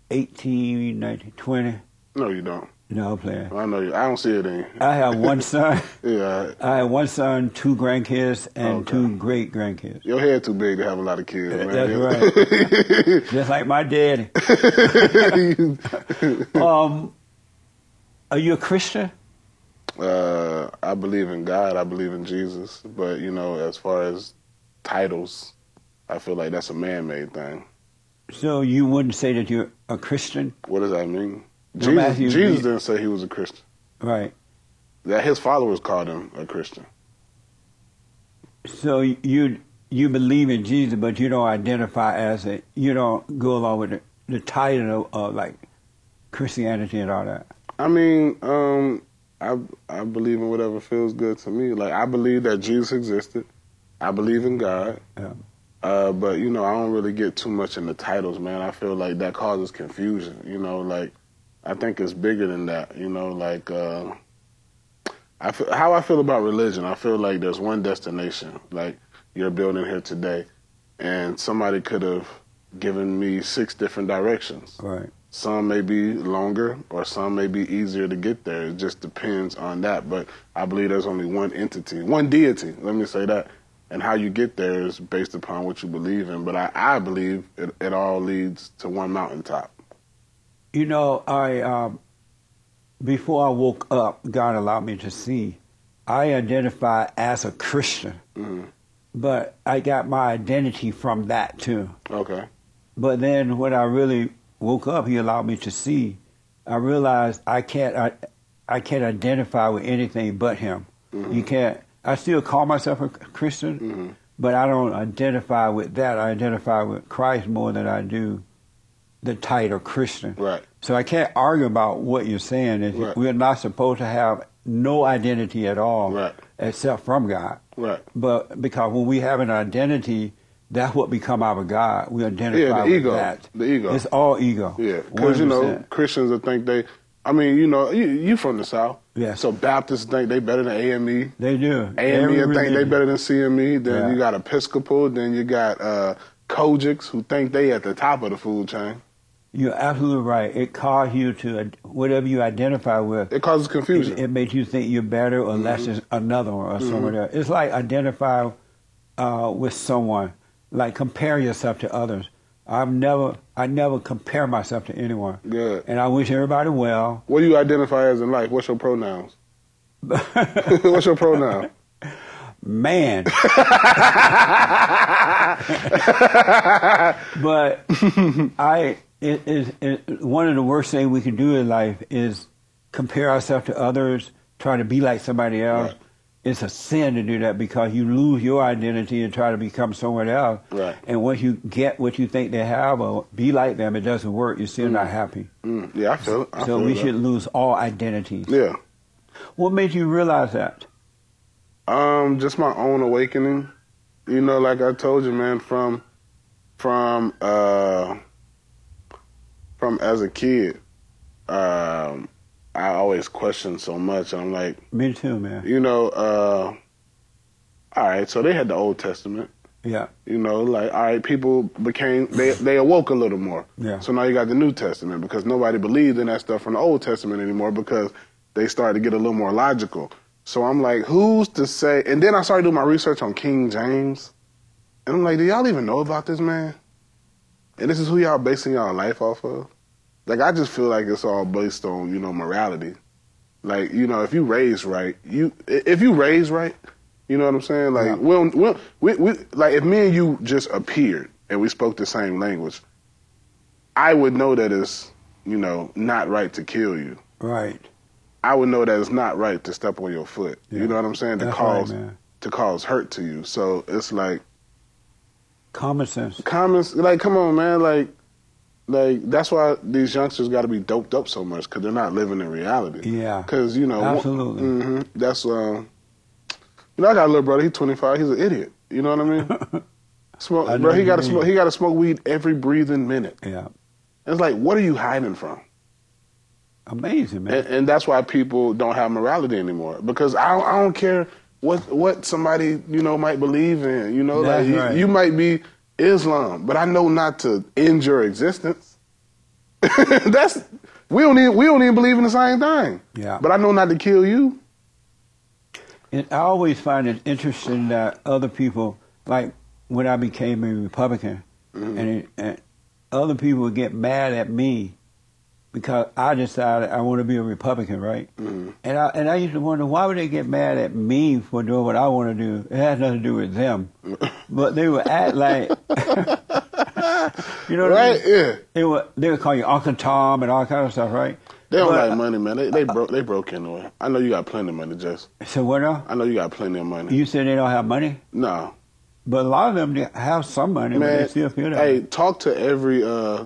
18, 19, 20. No, you don't. No, I'm playing. I know you. I don't see it in. you. I have one son. Yeah, I have one son, two grandkids, and Okay. two great grandkids. your head too big to have a lot of kids, man. That's Just like my daddy. Um, are you a Christian? uh, I believe in God. I believe in Jesus. But you know, as far as titles, I feel like that's a man-made thing. So you wouldn't say that you're a Christian, What does that mean? Jesus, Jesus didn't say he was a Christian. right? That his followers called him a Christian. So you you believe in Jesus, but you don't identify as a. You don't go along with the, the title of, of like Christianity and all that. I mean, um, I I believe in whatever feels good to me. Like I believe that Jesus existed. I believe in God. Yeah. Uh, but you know, I don't really get too much in the titles, man. I feel like that causes confusion. You know, like I think it's bigger than that. You know, like uh, I feel, how I feel about religion. I feel like there's one destination. Like you're building here today, and somebody could have given me six different directions. Right. Some may be longer, or some may be easier to get there. It just depends on that. But I believe there's only one entity, one deity. Let me say that. And how you get there is based upon what you believe in. But I, I believe it, it all leads to one mountaintop. You know, I um, before I woke up, God allowed me to see. I identify as a Christian, mm-hmm. but I got my identity from that too. Okay. But then when I really woke up, He allowed me to see. I realized I can't. I, I can't identify with anything but Him. Mm-hmm. You can't. I still call myself a Christian, mm-hmm. but I don't identify with that. I identify with Christ more than I do the title Christian. Right. So I can't argue about what you're saying. Right. We're not supposed to have no identity at all, Right. except from God. Right. But because when we have an identity, that's what become our God. We identify Yeah, the with ego. that. The ego. It's all ego. Yeah, because you know Christians will think they. I mean, you know, you, you from the South. Yes. So Baptists think they better than AME. they do. AME Every think they better than CME. Then Yeah. you got Episcopal. Then you got uh, COGICs who think they at the top of the food chain. You're absolutely right. It causes you to whatever you identify with. It causes confusion. it makes you think you're better or less Mm-hmm. than another one or someone else. It's like identify uh, with someone, like compare yourself to others. I've never, I never compare myself to anyone. Good. And I wish everybody well. What do you identify as in life? What's your pronouns? What's your pronoun? Man. but I, it, it, it, one of the worst things we can do in life is compare ourselves to others, try to be like somebody else. Right. It's a sin to do that because you lose your identity and try to become someone else. Right. And once you get what you think they have or be like them, it doesn't work. You're still not happy. Mm, yeah, I feel it. I so feel we that. should lose all identities. Yeah. What made you realize that? Um, just my own awakening. You know, like I told you, man, from from uh from as a kid, um, I always questioned so much. I'm like, Me too, man. you know, uh all right, so they had the Old Testament. Yeah. You know, like all right, people became they they awoke a little more. Yeah. So now you got the New Testament because nobody believed in that stuff from the Old Testament anymore because they started to get a little more logical. So I'm like, who's to say? And then I started doing my research on King James, and I'm like, do y'all even know about this man? And this is who y'all basing y'all life off of. Like I just feel like it's all based on you know morality. Like you know, if you raise right, you if you raise right, you know what I'm saying. Like Yeah. we, don't, we, we like if me and you just appeared and we spoke the same language, I would know that it's you know not right to kill you. Right. I would know that it's not right to step on your foot. Yeah. You know what I'm saying? To That's cause man. to cause hurt to you. So it's like Common sense. comments like come on man like like that's why these youngsters got to be doped up so much because they're not living in reality Yeah. because you know Absolutely. hmm that's um you know i got a little brother he's 25 he's an idiot you know what i mean smoke I bro he got to smoke he got to smoke weed every breathing minute Yeah. it's like what are you hiding from Amazing, man. and, and that's why people don't have morality anymore because I I don't care what what somebody you know might believe in you know That's like you- right. you, might be Islam but I know not to end your existence that's we don't even we don't even believe in the same thing Yeah. but I know not to kill you And I always find it interesting that other people, like when I became a Republican, Mm-hmm. and, it, and other people would get mad at me because I decided I want to be a Republican, right? Mm-hmm. And I and I used to wonder why would they get mad at me for doing what I want to do? It has nothing to do with them, but they would act like, you know, what I right mean? yeah They would they would call you Uncle Tom and all kind of stuff, right? they don't But- like money man they they broke they broke anyway I know you got plenty of money Jess So what else? I know you got plenty of money You said they don't have money, no but a lot of them they have some money, but they still feel that. hey talk to every uh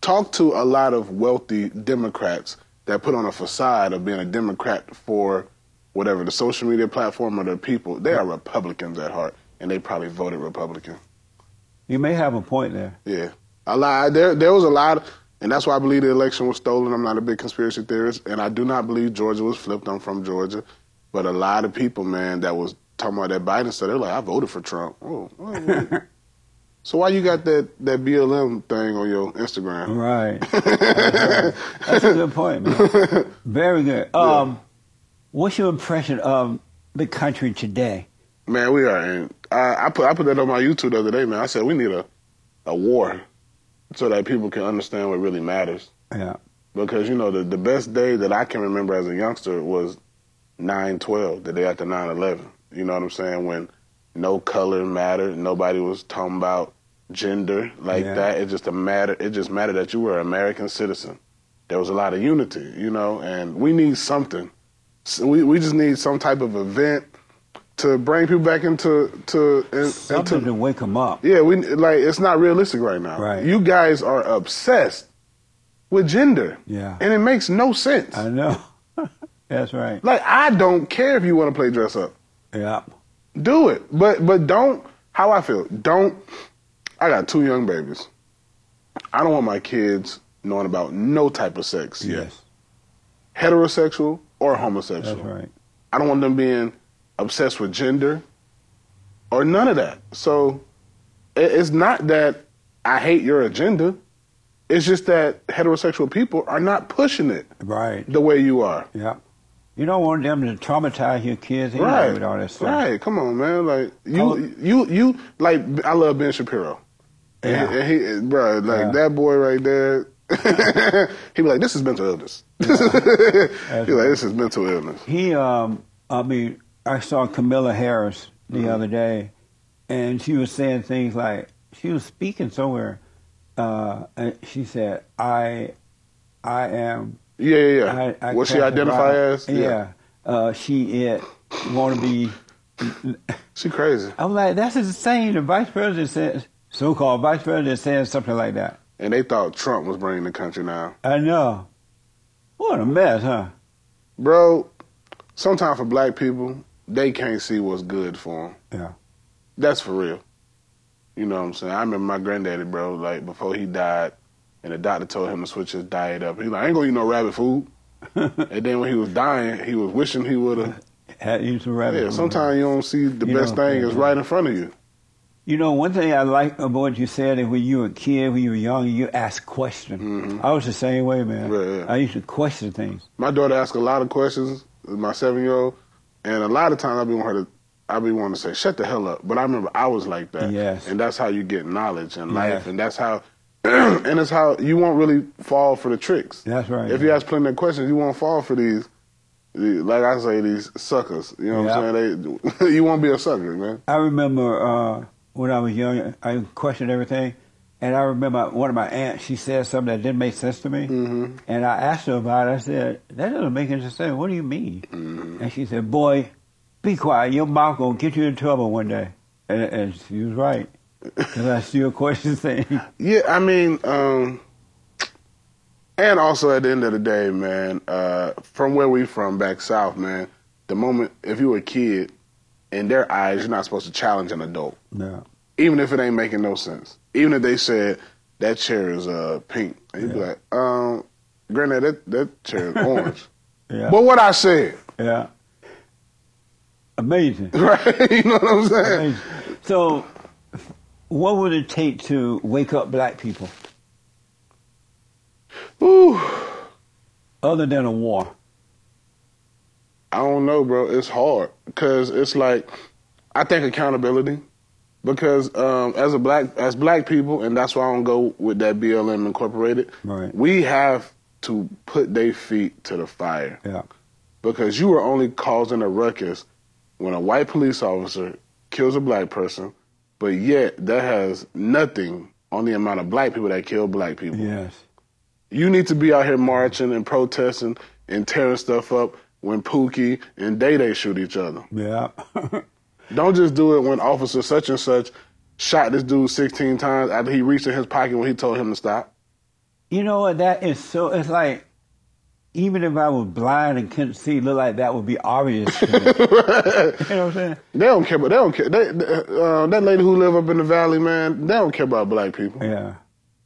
talk to a lot of wealthy democrats that put on a facade of being a democrat for whatever the social media platform or the people. They are republicans at heart and they probably voted republican. You may have a point there. yeah. A lot there there was a lot of, and that's why i believe the election was stolen. I'm not a big conspiracy theorist and i do not believe georgia was flipped. I'm from georgia. But a lot of people man that was talking about that biden stuff they're like i voted for trump. Oh, oh, So why you got that that BLM thing on your Instagram? Right. That's, a good point, man. Very good. Um, what's your impression of the country today? Man, we are in. I, I put I put that on my YouTube the other day, man. I said we need a a war so that people can understand what really matters. Yeah. Because you know the the best day that I can remember as a youngster was nine twelve, the day after nine eleven. You know what I'm saying? When no color mattered, nobody was talking about gender like Yeah. that. It just a matter. It just mattered that you were an American citizen. There was a lot of unity, you know, and we need something. So we we just need some type of event to bring people back into to in, Something into to wake them up. yeah, we like it's not realistic right now. Right. You guys are obsessed with gender. Yeah. And it makes no sense. I know. That's right. like I don't care if you want to play dress up. Yeah. Do it. But but don't how I feel. Don't I got two young babies. I don't want my kids knowing about no type of sex yet. Yes. Heterosexual or homosexual. That's right. I don't want them being obsessed with gender or none of that. So it's not that I hate your agenda. It's just that heterosexual people are not pushing it Right. the way you are. Yeah. You don't want them to traumatize your kids anyway Right. with all that stuff. Right. Come on, man. Like you, Oh. you, you. Like I love Ben Shapiro. And Yeah. he, and he, bro, like Yeah. that boy right there. he be like, "This is mental illness." he like, "This is mental illness." He, um, I mean, I saw Camilla Harris the Mm-hmm. other day, and she was saying things like she was speaking somewhere, uh, and she said, "I, I am." Yeah, yeah, yeah. I, I what she identify as? Yeah. Uh, she it want to be. She crazy. I'm like, that's insane. The vice president says, so-called vice president saying something like that. And they thought Trump was bringing the country now. I know. What a mess, huh? Bro, sometimes for black people, they can't see what's good for them. Yeah. That's for real. You know what I'm saying? I remember my granddaddy, bro, like before he died, and the doctor told him to switch his diet up. He like, I ain't gonna eat no rabbit food. and then when he was dying, he was wishing he would have. Had you some rabbit food. Yeah, food. sometimes you don't see the You best thing is right in front of you. You know, one thing I like about what you said is when you were a kid, when you were young, you asked questions. I was the same way, man. Mm-hmm. Yeah, yeah. I used to question things. My daughter asked a lot of questions, my seven year old, and a lot of times I be wanting her to I be wanting to say, shut the hell up. But I remember I was like that. Yes. And that's how you get knowledge in life. And that's how and it's how you won't really fall for the tricks. That's right. If you ask plenty of questions, you won't fall for these like I say, these suckers. You know what I'm saying? They you won't be a sucker, man. I remember uh, when I was young, I questioned everything. And I remember one of my aunts, she said something that didn't make sense to me. Mm-hmm. And I asked her about it. I said, that doesn't make any sense. What do you mean? Mm-hmm. And she said, boy, be quiet. Your mouth to get you in trouble one day. And, and she was right. Because I asked you a question things. Yeah, I mean, um, and also at the end of the day, man, uh, from where we from back south, man, the moment if you were a kid, in their eyes, you're not supposed to challenge an adult, No. even if it ain't making no sense. Even if they said that chair is uh, pink, and you'd be like, um, granddad, that that chair is orange. Yeah. But what I said, Yeah. Amazing. right? you know what I'm saying? Amazing. So, what would it take to wake up black people Ooh. other than a war? I don't know, bro. It's hard because it's like I think accountability because um, as a black as black people, and that's why I don't go with that BLM Incorporated. Right. We have to put their feet to the fire Yeah. because you are only causing a ruckus when a white police officer kills a black person, but yet that has nothing on the amount of black people that kill black people. Yes. You need to be out here marching and protesting and tearing stuff up when Pookie and Day Day shoot each other. Yeah. Don't just do it when officer such and such shot this dude 16 times after he reached in his pocket when he told him to stop. you know what? That is so. It's like even if I was blind and couldn't see, it look like that would be obvious. To me. you know what I'm saying? They don't care, but they don't care. They, uh, that lady who live up in the valley, man, they don't care about black people. Yeah.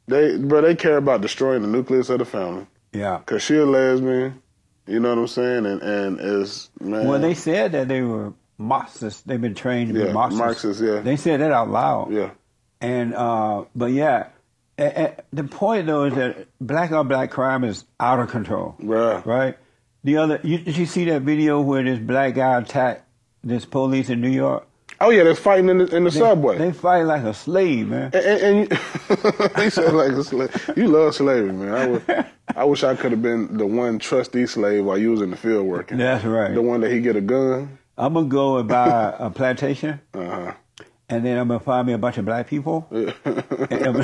They, bro, they care about destroying the nucleus of the family. Yeah. Cause she a lesbian, you know what I'm saying, and and is man. Well, they said that they were Marxists. They've been trained to Yeah, be Marxists. Marxists, yeah. They said that out loud. yeah. And uh, but yeah, the point though is that black on black crime is out of control. Right. The other, you, did you see that video where this black guy attacked this police in New York? Oh yeah, they're fighting in the in the They, subway. They fight like a slave, man. and, and, and you, he like a slave. You love slavery, man. I, would, I wish I could have been the one trustee slave while you was in the field working. That's right. The one that he get a gun. I'm gonna go and buy a plantation, Uh huh. And then I'm gonna find me a bunch of black people. And I'm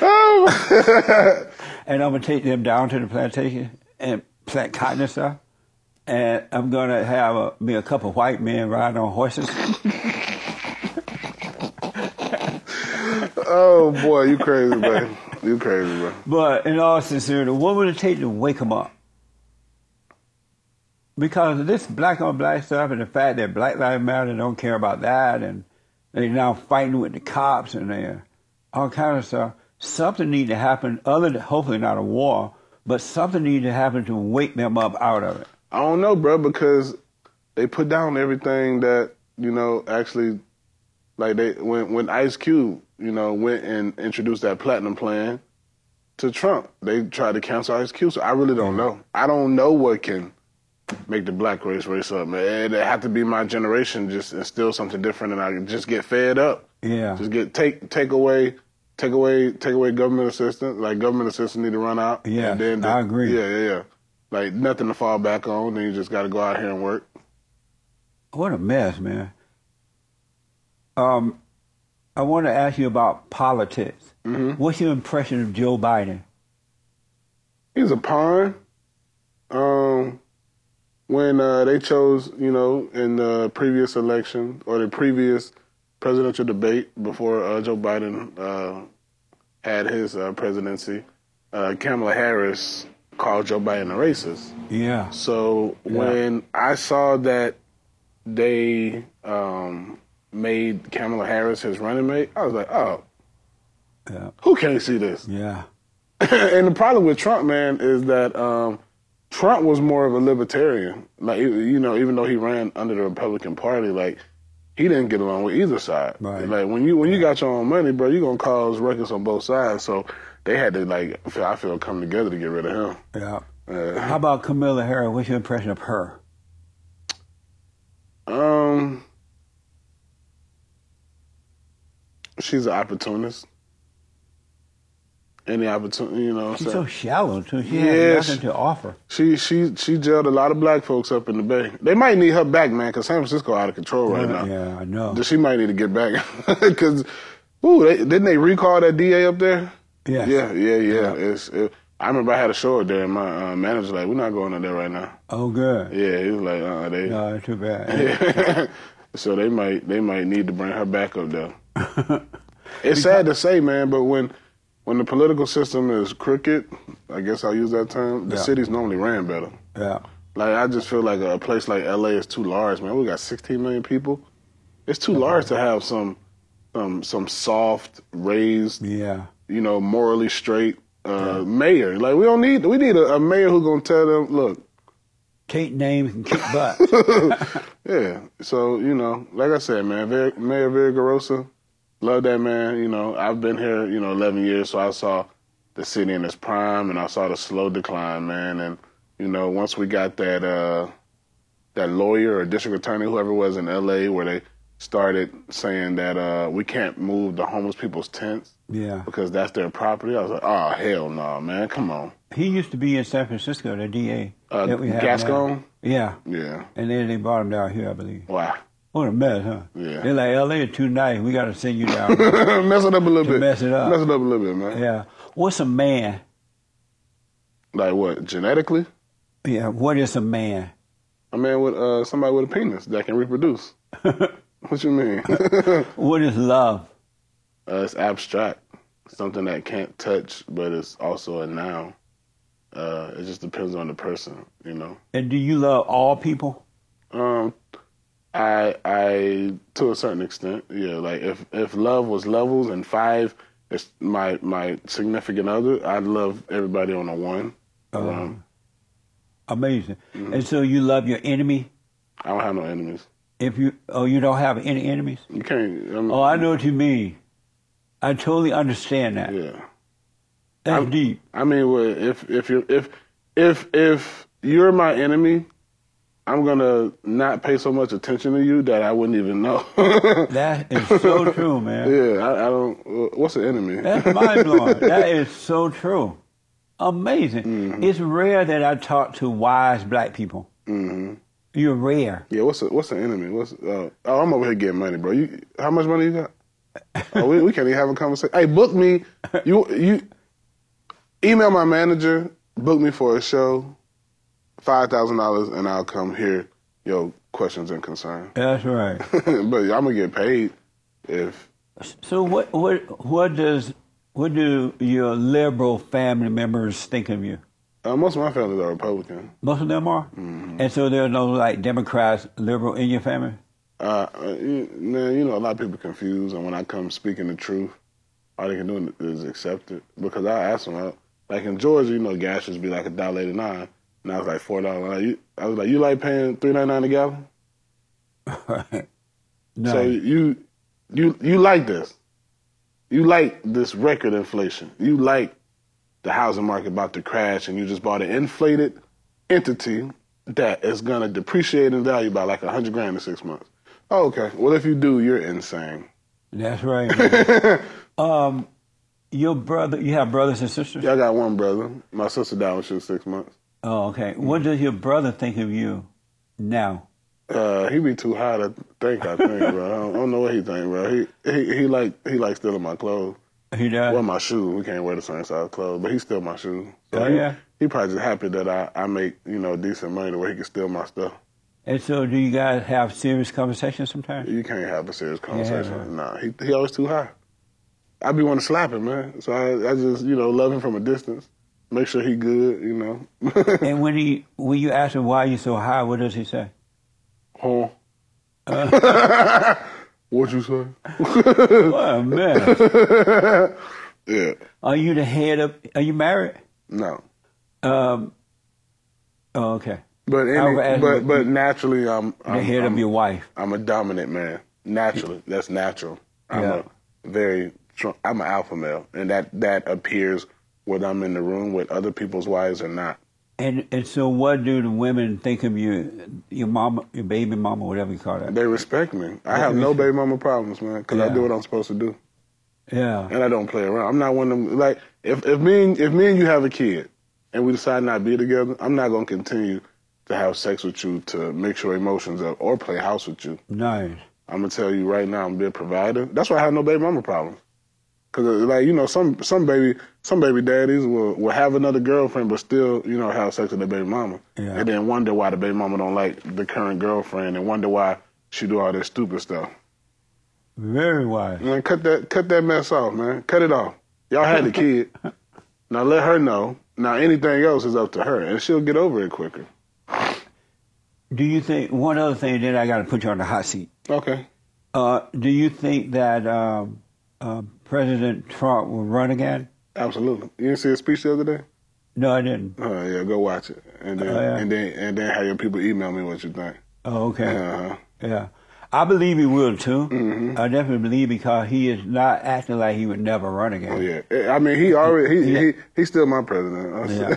oh. and I'm gonna take them down to the plantation and plant cotton and stuff. And I'm gonna have a, me a couple white men riding on horses. Oh boy, you crazy, man. You crazy, bro. But in all sincerity, what would it take to wake them up? Because of this black on black stuff and the fact that Black Lives Matter don't care about that and they're now fighting with the cops and they all kind of stuff. Something need to happen other than hopefully not a war, but something need to happen to wake them up out of it. I don't know, bro, because they put down everything that you know actually, like they when when Ice Cube, you know, went and introduced that platinum plan to Trump, they tried to cancel Ice Cube. So I really don't mm-hmm. know. I don't know what can make the black race race up, man. It had to be my generation just instill something different, and I just get fed up. Yeah. Just get take take away. Take away, take away government assistance. Like government assistance need to run out. Yeah, and then the- I agree. Yeah, yeah, yeah. Like nothing to fall back on. Then you just got to go out here and work. What a mess, man. Um, I want to ask you about politics. What's your impression of Joe Biden? He's a pawn. Um, when uh, they chose, you know, in the previous election or the previous presidential debate before uh, Joe Biden uh, had his uh, presidency, uh, Kamala Harris called Joe Biden a racist. Yeah. So when I saw that they um, made Kamala Harris his running mate, I was like, oh, Yeah. who can't see this? Yeah. and the problem with Trump, man, is that um, Trump was more of a libertarian. Like you know, even though he ran under the Republican Party, like he didn't get along with either side. Right. Like when you when you got your own money, bro, you are gonna cause ruckus on both sides. So they had to like I feel, I feel come together to get rid of him. Yeah. Uh, How about Camilla Harris? What's your impression of her? um, she's an opportunist. Any opportunity, you know. She's so shallow too. She Yeah, nothing to offer. She she she jailed a lot of black folks up in the Bay. They might need her back, man, because San Francisco out of control right now. Yeah, I know. She might need to get back because, ooh, they, didn't they recall that DA up there? Yes. Yeah, yeah, yeah. It's. It, I remember I had a show there, and my uh, manager was like, "We're not going in there right now." Oh, good. Yeah, he was like, "Uh, they." No, too bad. so they might they might need to bring her back up there. it's sad to say, man, but when when the political system is crooked, I guess I'll use that term. The Yeah. cities normally ran better. yeah. Like I just feel like a place like LA is too large, man. We got 16 million people. It's too large to have some some some soft, raised, Yeah. you know, morally straight uh, mayor. Like we don't need we need a, a mayor who's gonna tell them, look, Take names and kick butt. yeah. So you know, like I said, man, Mayor Villaraigosa, love that man. You know, I've been here, you know, 11 years, so I saw the city in its prime, and I saw the slow decline, man. And you know, once we got that uh, that lawyer or district attorney, whoever it was in L.A., where they started saying that uh, we can't move the homeless people's tents yeah. because that's their property, I was like, oh hell no, man, come on. He used to be in San Francisco, the DA. Uh, that we have Gascon? now. Yeah. Yeah. And then they brought him down here, I believe. Wow. What a mess, huh? Yeah. They're like, LA is too nice. We got to send you down. mess it up a little bit. mess it up. Mess it up a little bit, man. yeah. What's a man? Like what? Genetically? Yeah. What is a man? A man with uh, somebody with a penis that can reproduce. what you mean? What is love? uh, it's abstract. Something that can't touch, but it's also a noun. Uh, it just depends on the person, you know. And do you love all people? Um, I, I, to a certain extent, yeah. Like if if love was levels and five is my my significant other, I'd love everybody on a one. Um, Amazing. Mm-hmm. And so you love your enemy? I don't have no enemies. If you oh you don't have any enemies? You can't. I mean, Oh, I know what you mean. I totally understand that. Yeah. That's I'm- deep. I mean, well, if if you're if if if you're my enemy, I'm gonna not pay so much attention to you that I wouldn't even know. That is so true, man. yeah, I, I don't. uh, What's the enemy? That's mind blowing. that is so true. Amazing. Mm-hmm. It's rare that I talk to wise black people. hmm You're rare. Yeah, what's the, what's the enemy? What's uh, oh, I'm over here getting money, bro. You how much money you got? Oh, we, we can't even have a conversation. Hey, book me. You you email my manager. Book me for a show. Five thousand dollars, and I'll come hear your questions and concerns. That's right. but I'm gonna get paid if So what what what does what do your liberal family members think of you? uh, most of my family are Republican. Most of them are, Mm-hmm. and so there's no like Democrats, liberal in your family. Uh, uh, you, man, you know, a lot of people confused, and when I come speaking the truth, all they can do is accept it. Because I ask them, I, like in Georgia, you know, gas used to be like a dollar eighty nine. Now was like four dollars. I was like, you like paying three ninety nine a gallon? No. So you, you, you like this? You like this record inflation? You like the housing market about to crash, and you just bought an inflated entity that is gonna depreciate in value by like a hundred grand in six months. Oh, okay. Well, if you do, you're insane. That's right. um, your brother, you have brothers and sisters. Yeah, I got one brother. My sister died when she was six months. Oh, okay. What does your brother think of you now? Uh, he be too high to think. I think, bro. I don't, I don't know what he think, bro. He he he like he like stealing my clothes. He does. Well, my shoes. We can't wear the same size clothes, but he steal my shoes. So Oh, he, yeah? He probably just happy that I I make you know decent money the way he can steal my stuff. and so, do you guys have serious conversations sometimes? You can't have a serious conversation. Yeah. Nah, he he always too high. I be want to slap him, man. So I I just you know love him from a distance. Make sure he good, you know. and when he when you ask him why you so high, what does he say? huh? what you say? What a mess. Yeah. Are you the head of? Are you married? No. Um. Oh, okay. But any, but you- but naturally, I'm The I'm, head I'm, of your wife. I'm a dominant man. Naturally, that's natural. I'm Yeah. a very. I'm an alpha male, and that that appears whether I'm in the room with other people's wives or not. And and so, what do the women think of you? Your mama, your baby mama, whatever you call that. They respect me. I have no baby mama problems, man, because I do what I'm supposed to do, Yeah. and I don't play around. I'm not one of them. Like if if me and, if me and you have a kid, and we decide not to be together, I'm not gonna continue to have sex with you to mix your emotions up or play house with you. Nice. I'm gonna tell you right now, I'm be a provider. That's why I have no baby mama problems. Cause uh, like you know, some some baby some baby daddies will will have another girlfriend, but still you know have sex with their baby mama, Yeah. and then wonder why the baby mama don't like the current girlfriend, and wonder why she do all this stupid stuff. Very wise. Man, cut that cut that mess off, man. Cut it off. Y'all had the kid. now let her know. Now anything else is up to her, and she'll get over it quicker. Do you think one other thing? Then I got to put you on the hot seat. Okay. Uh, do you think that um, uh, President Trump will run again? Absolutely. You didn't see his speech the other day? No, I didn't. Uh, yeah, go watch it, and then Oh, yeah. and then and then have your people email me what you think. Oh, okay. Uh-huh. Yeah. I believe he will too. Mhm. I definitely believe because he is not acting like he would never run again. Oh yeah, I mean he already he Yeah. he he's still my president. Yeah.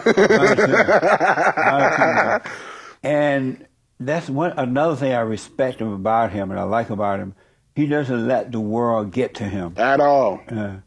I. I. And that's one another thing I respect him about him and I like about him. He doesn't let the world get to him. At all. Uh,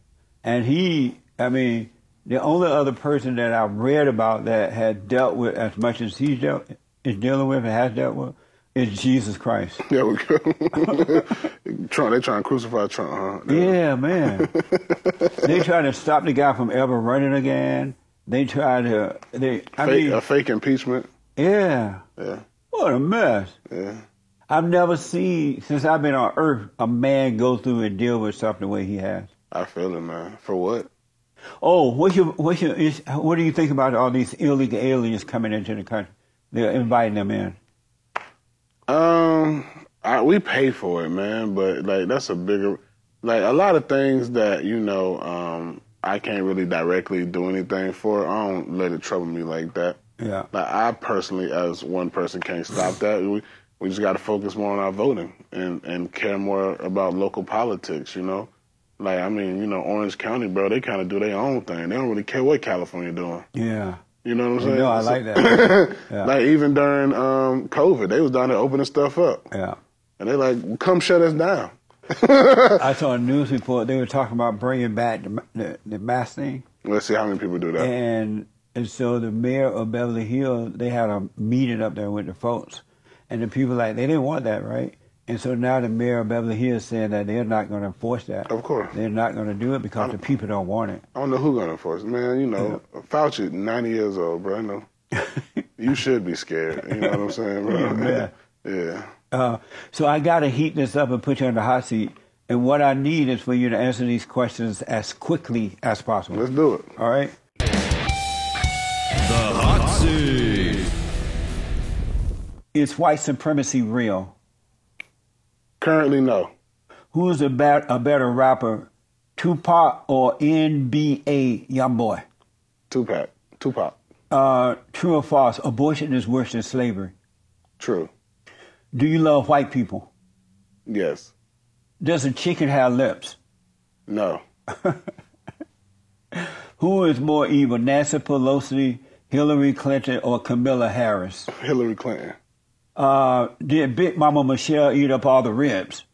and he, I mean, the only other person that I've read about that had dealt with as much as he's dealt is dealing with and has dealt with is Jesus Christ. There we go. Trump, they trying to crucify Trump, huh? Yeah, man. they try to stop the guy from ever running again. They try to. They. I Fake, mean, a fake impeachment. yeah. Yeah, What a mess. yeah. I've never seen since I've been on Earth a man go through and deal with something the way he has. I feel it, man. For what? Oh, what's your what's your is, what do you think about all these illegal aliens coming into the country? They're inviting them in. Um, I, we pay for it, man, but like that's a bigger, like a lot of things that you know, um, I can't really directly do anything for. I don't let it trouble me like that. Yeah. Like I personally, as one person, can't stop that. We we just got to focus more on our voting and and care more about local politics. You know, like I mean, you know, Orange County, bro, they kind of do their own thing. They don't really care what California doing. Yeah. You know what I'm saying? know, I So- like that. Yeah. Like even during um, COVID, they was down there opening stuff up, Yeah. and they like, come shut us down. I saw a news report. They were talking about bringing back the, the, the mask thing. Let's see how many people do that. And and so the mayor of Beverly Hills, they had a meeting up there with the folks, and the people like they didn't want that, right? And so now the mayor of Beverly Hills saying that they're not going to enforce that. Of course. they're not going to do it because the people don't want it. I don't know who's gonna enforce it, man. You know, Fauci, 90 years old, bro. I know. you should be scared. You know what I'm saying, bro? Yeah. yeah. Uh, so I got to heat this up and put you on the hot seat. And what I need is for you to answer these questions as quickly as possible. Let's do it. All right. The hot seat. Is white supremacy real? Currently, no. Who is a, a better rapper, Tupac or NBA YoungBoy? Tupac. Tupac. Uh, true or false? Abortion is worse than slavery. True. Do you love white people? Yes. Does a chicken have lips? No. Who is more evil, Nancy Pelosi, Hillary Clinton, or Camilla Harris? Hillary Clinton. Uh, did Big Mama Michelle eat up all the ribs?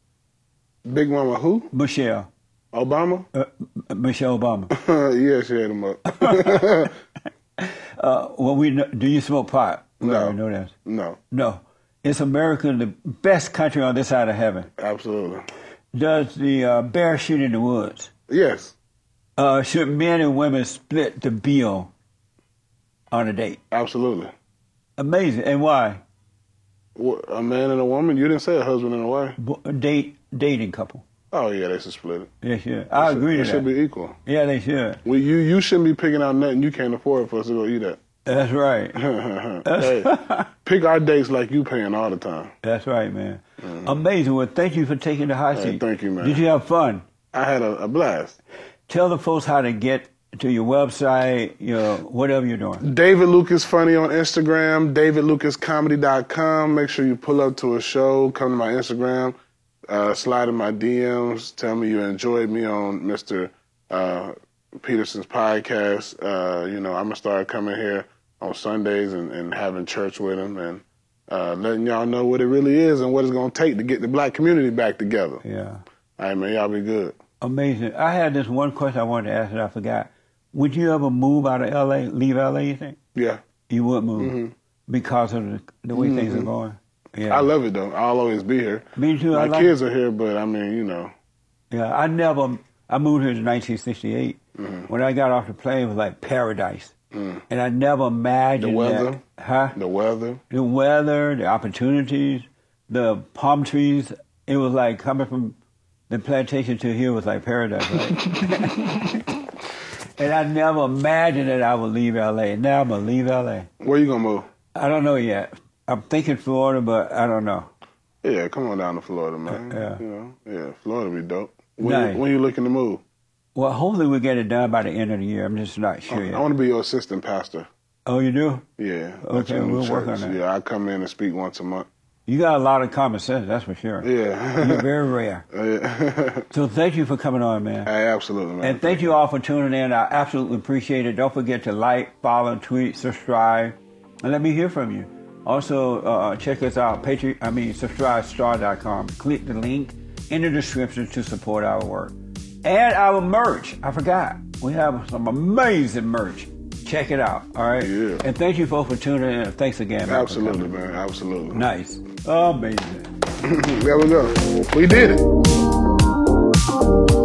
Big Mama who? Michelle, Obama? uh, Michelle Obama. yeah, she ate them up. Uh, well, we know, do you smoke pot? No. know that. no. No. Is America the best country on this side of heaven? Absolutely. Does the uh, bear shoot in the woods? Yes. Uh, should men and women split the bill on a date? Absolutely. Amazing. And why? A man and a woman? You didn't say a husband and a wife. B- date dating couple. Oh, yeah, they should split it. They should. I agree It to should that. be equal. Yeah, they should. Well, you, you shouldn't be picking out nothing you can't afford for us to go eat at. That's right. hey, pick our dates like you paying all the time. That's right, man. Amazing. Well, thank you for taking the hot Mm-hmm. Hey, seat. thank you, man. Did you have fun? I had a, a blast. Tell the folks how to get to your website, your whatever you're doing. David Lucas Funny on Instagram, davidlucascomedy.com. Make sure you pull up to a show, come to my Instagram, uh, slide in my DMs, tell me you enjoyed me on Mr. Uh, Peterson's podcast. Uh, you know, I'm going to start coming here on Sundays and, and having church with him and uh, letting y'all know what it really is and what it's going to take to get the black community back together. Yeah. All right, man, y'all be good. Amazing. I had this one question I wanted to ask and I forgot. Would you ever move out of LA, leave LA, you think? Yeah. You would move because of the, the way things are going? Yeah. Mm-hmm. I love it, though. I'll always be here. Me too. My I like kids are here, but I mean, you know. Yeah, I never. I moved here in 1968. Mm-hmm. When I got off the plane, it was like paradise, and I never imagined Mm. The weather? that. Huh? The weather. The weather, the opportunities, the palm trees. It was like coming from the plantation to here was like paradise, right? and I never imagined that I would leave LA. Now I'm gonna leave LA. Where you gonna move? I don't know yet. I'm thinking Florida, but I don't know. Yeah, come on down to Florida, man. Uh, yeah. You know, yeah, Florida be dope. When, Nice. you, when you looking to move? Well, hopefully we get it done by the end of the year. I'm just not sure I yet. want to be your assistant pastor. Oh, you do? Yeah. Okay, at your new we'll work on that. Yeah, I come in and speak once a month. You got a lot of common sense, that's for sure. Yeah. You're very rare. Yeah. So thank you for coming on, man. hey, absolutely, man. And thank you all for tuning in. I absolutely appreciate it. Don't forget to like, follow, tweet, subscribe, and let me hear from you. Also, uh, check us out, Patreon, I mean, subscribestar.com. Click the link in the description to support our work. And our merch. I forgot. We have some amazing merch. Check it out, all right? Yeah. And thank you folks for tuning in. Thanks again. man, absolutely, man. Absolutely. Nice. Amazing. there we go. We did it.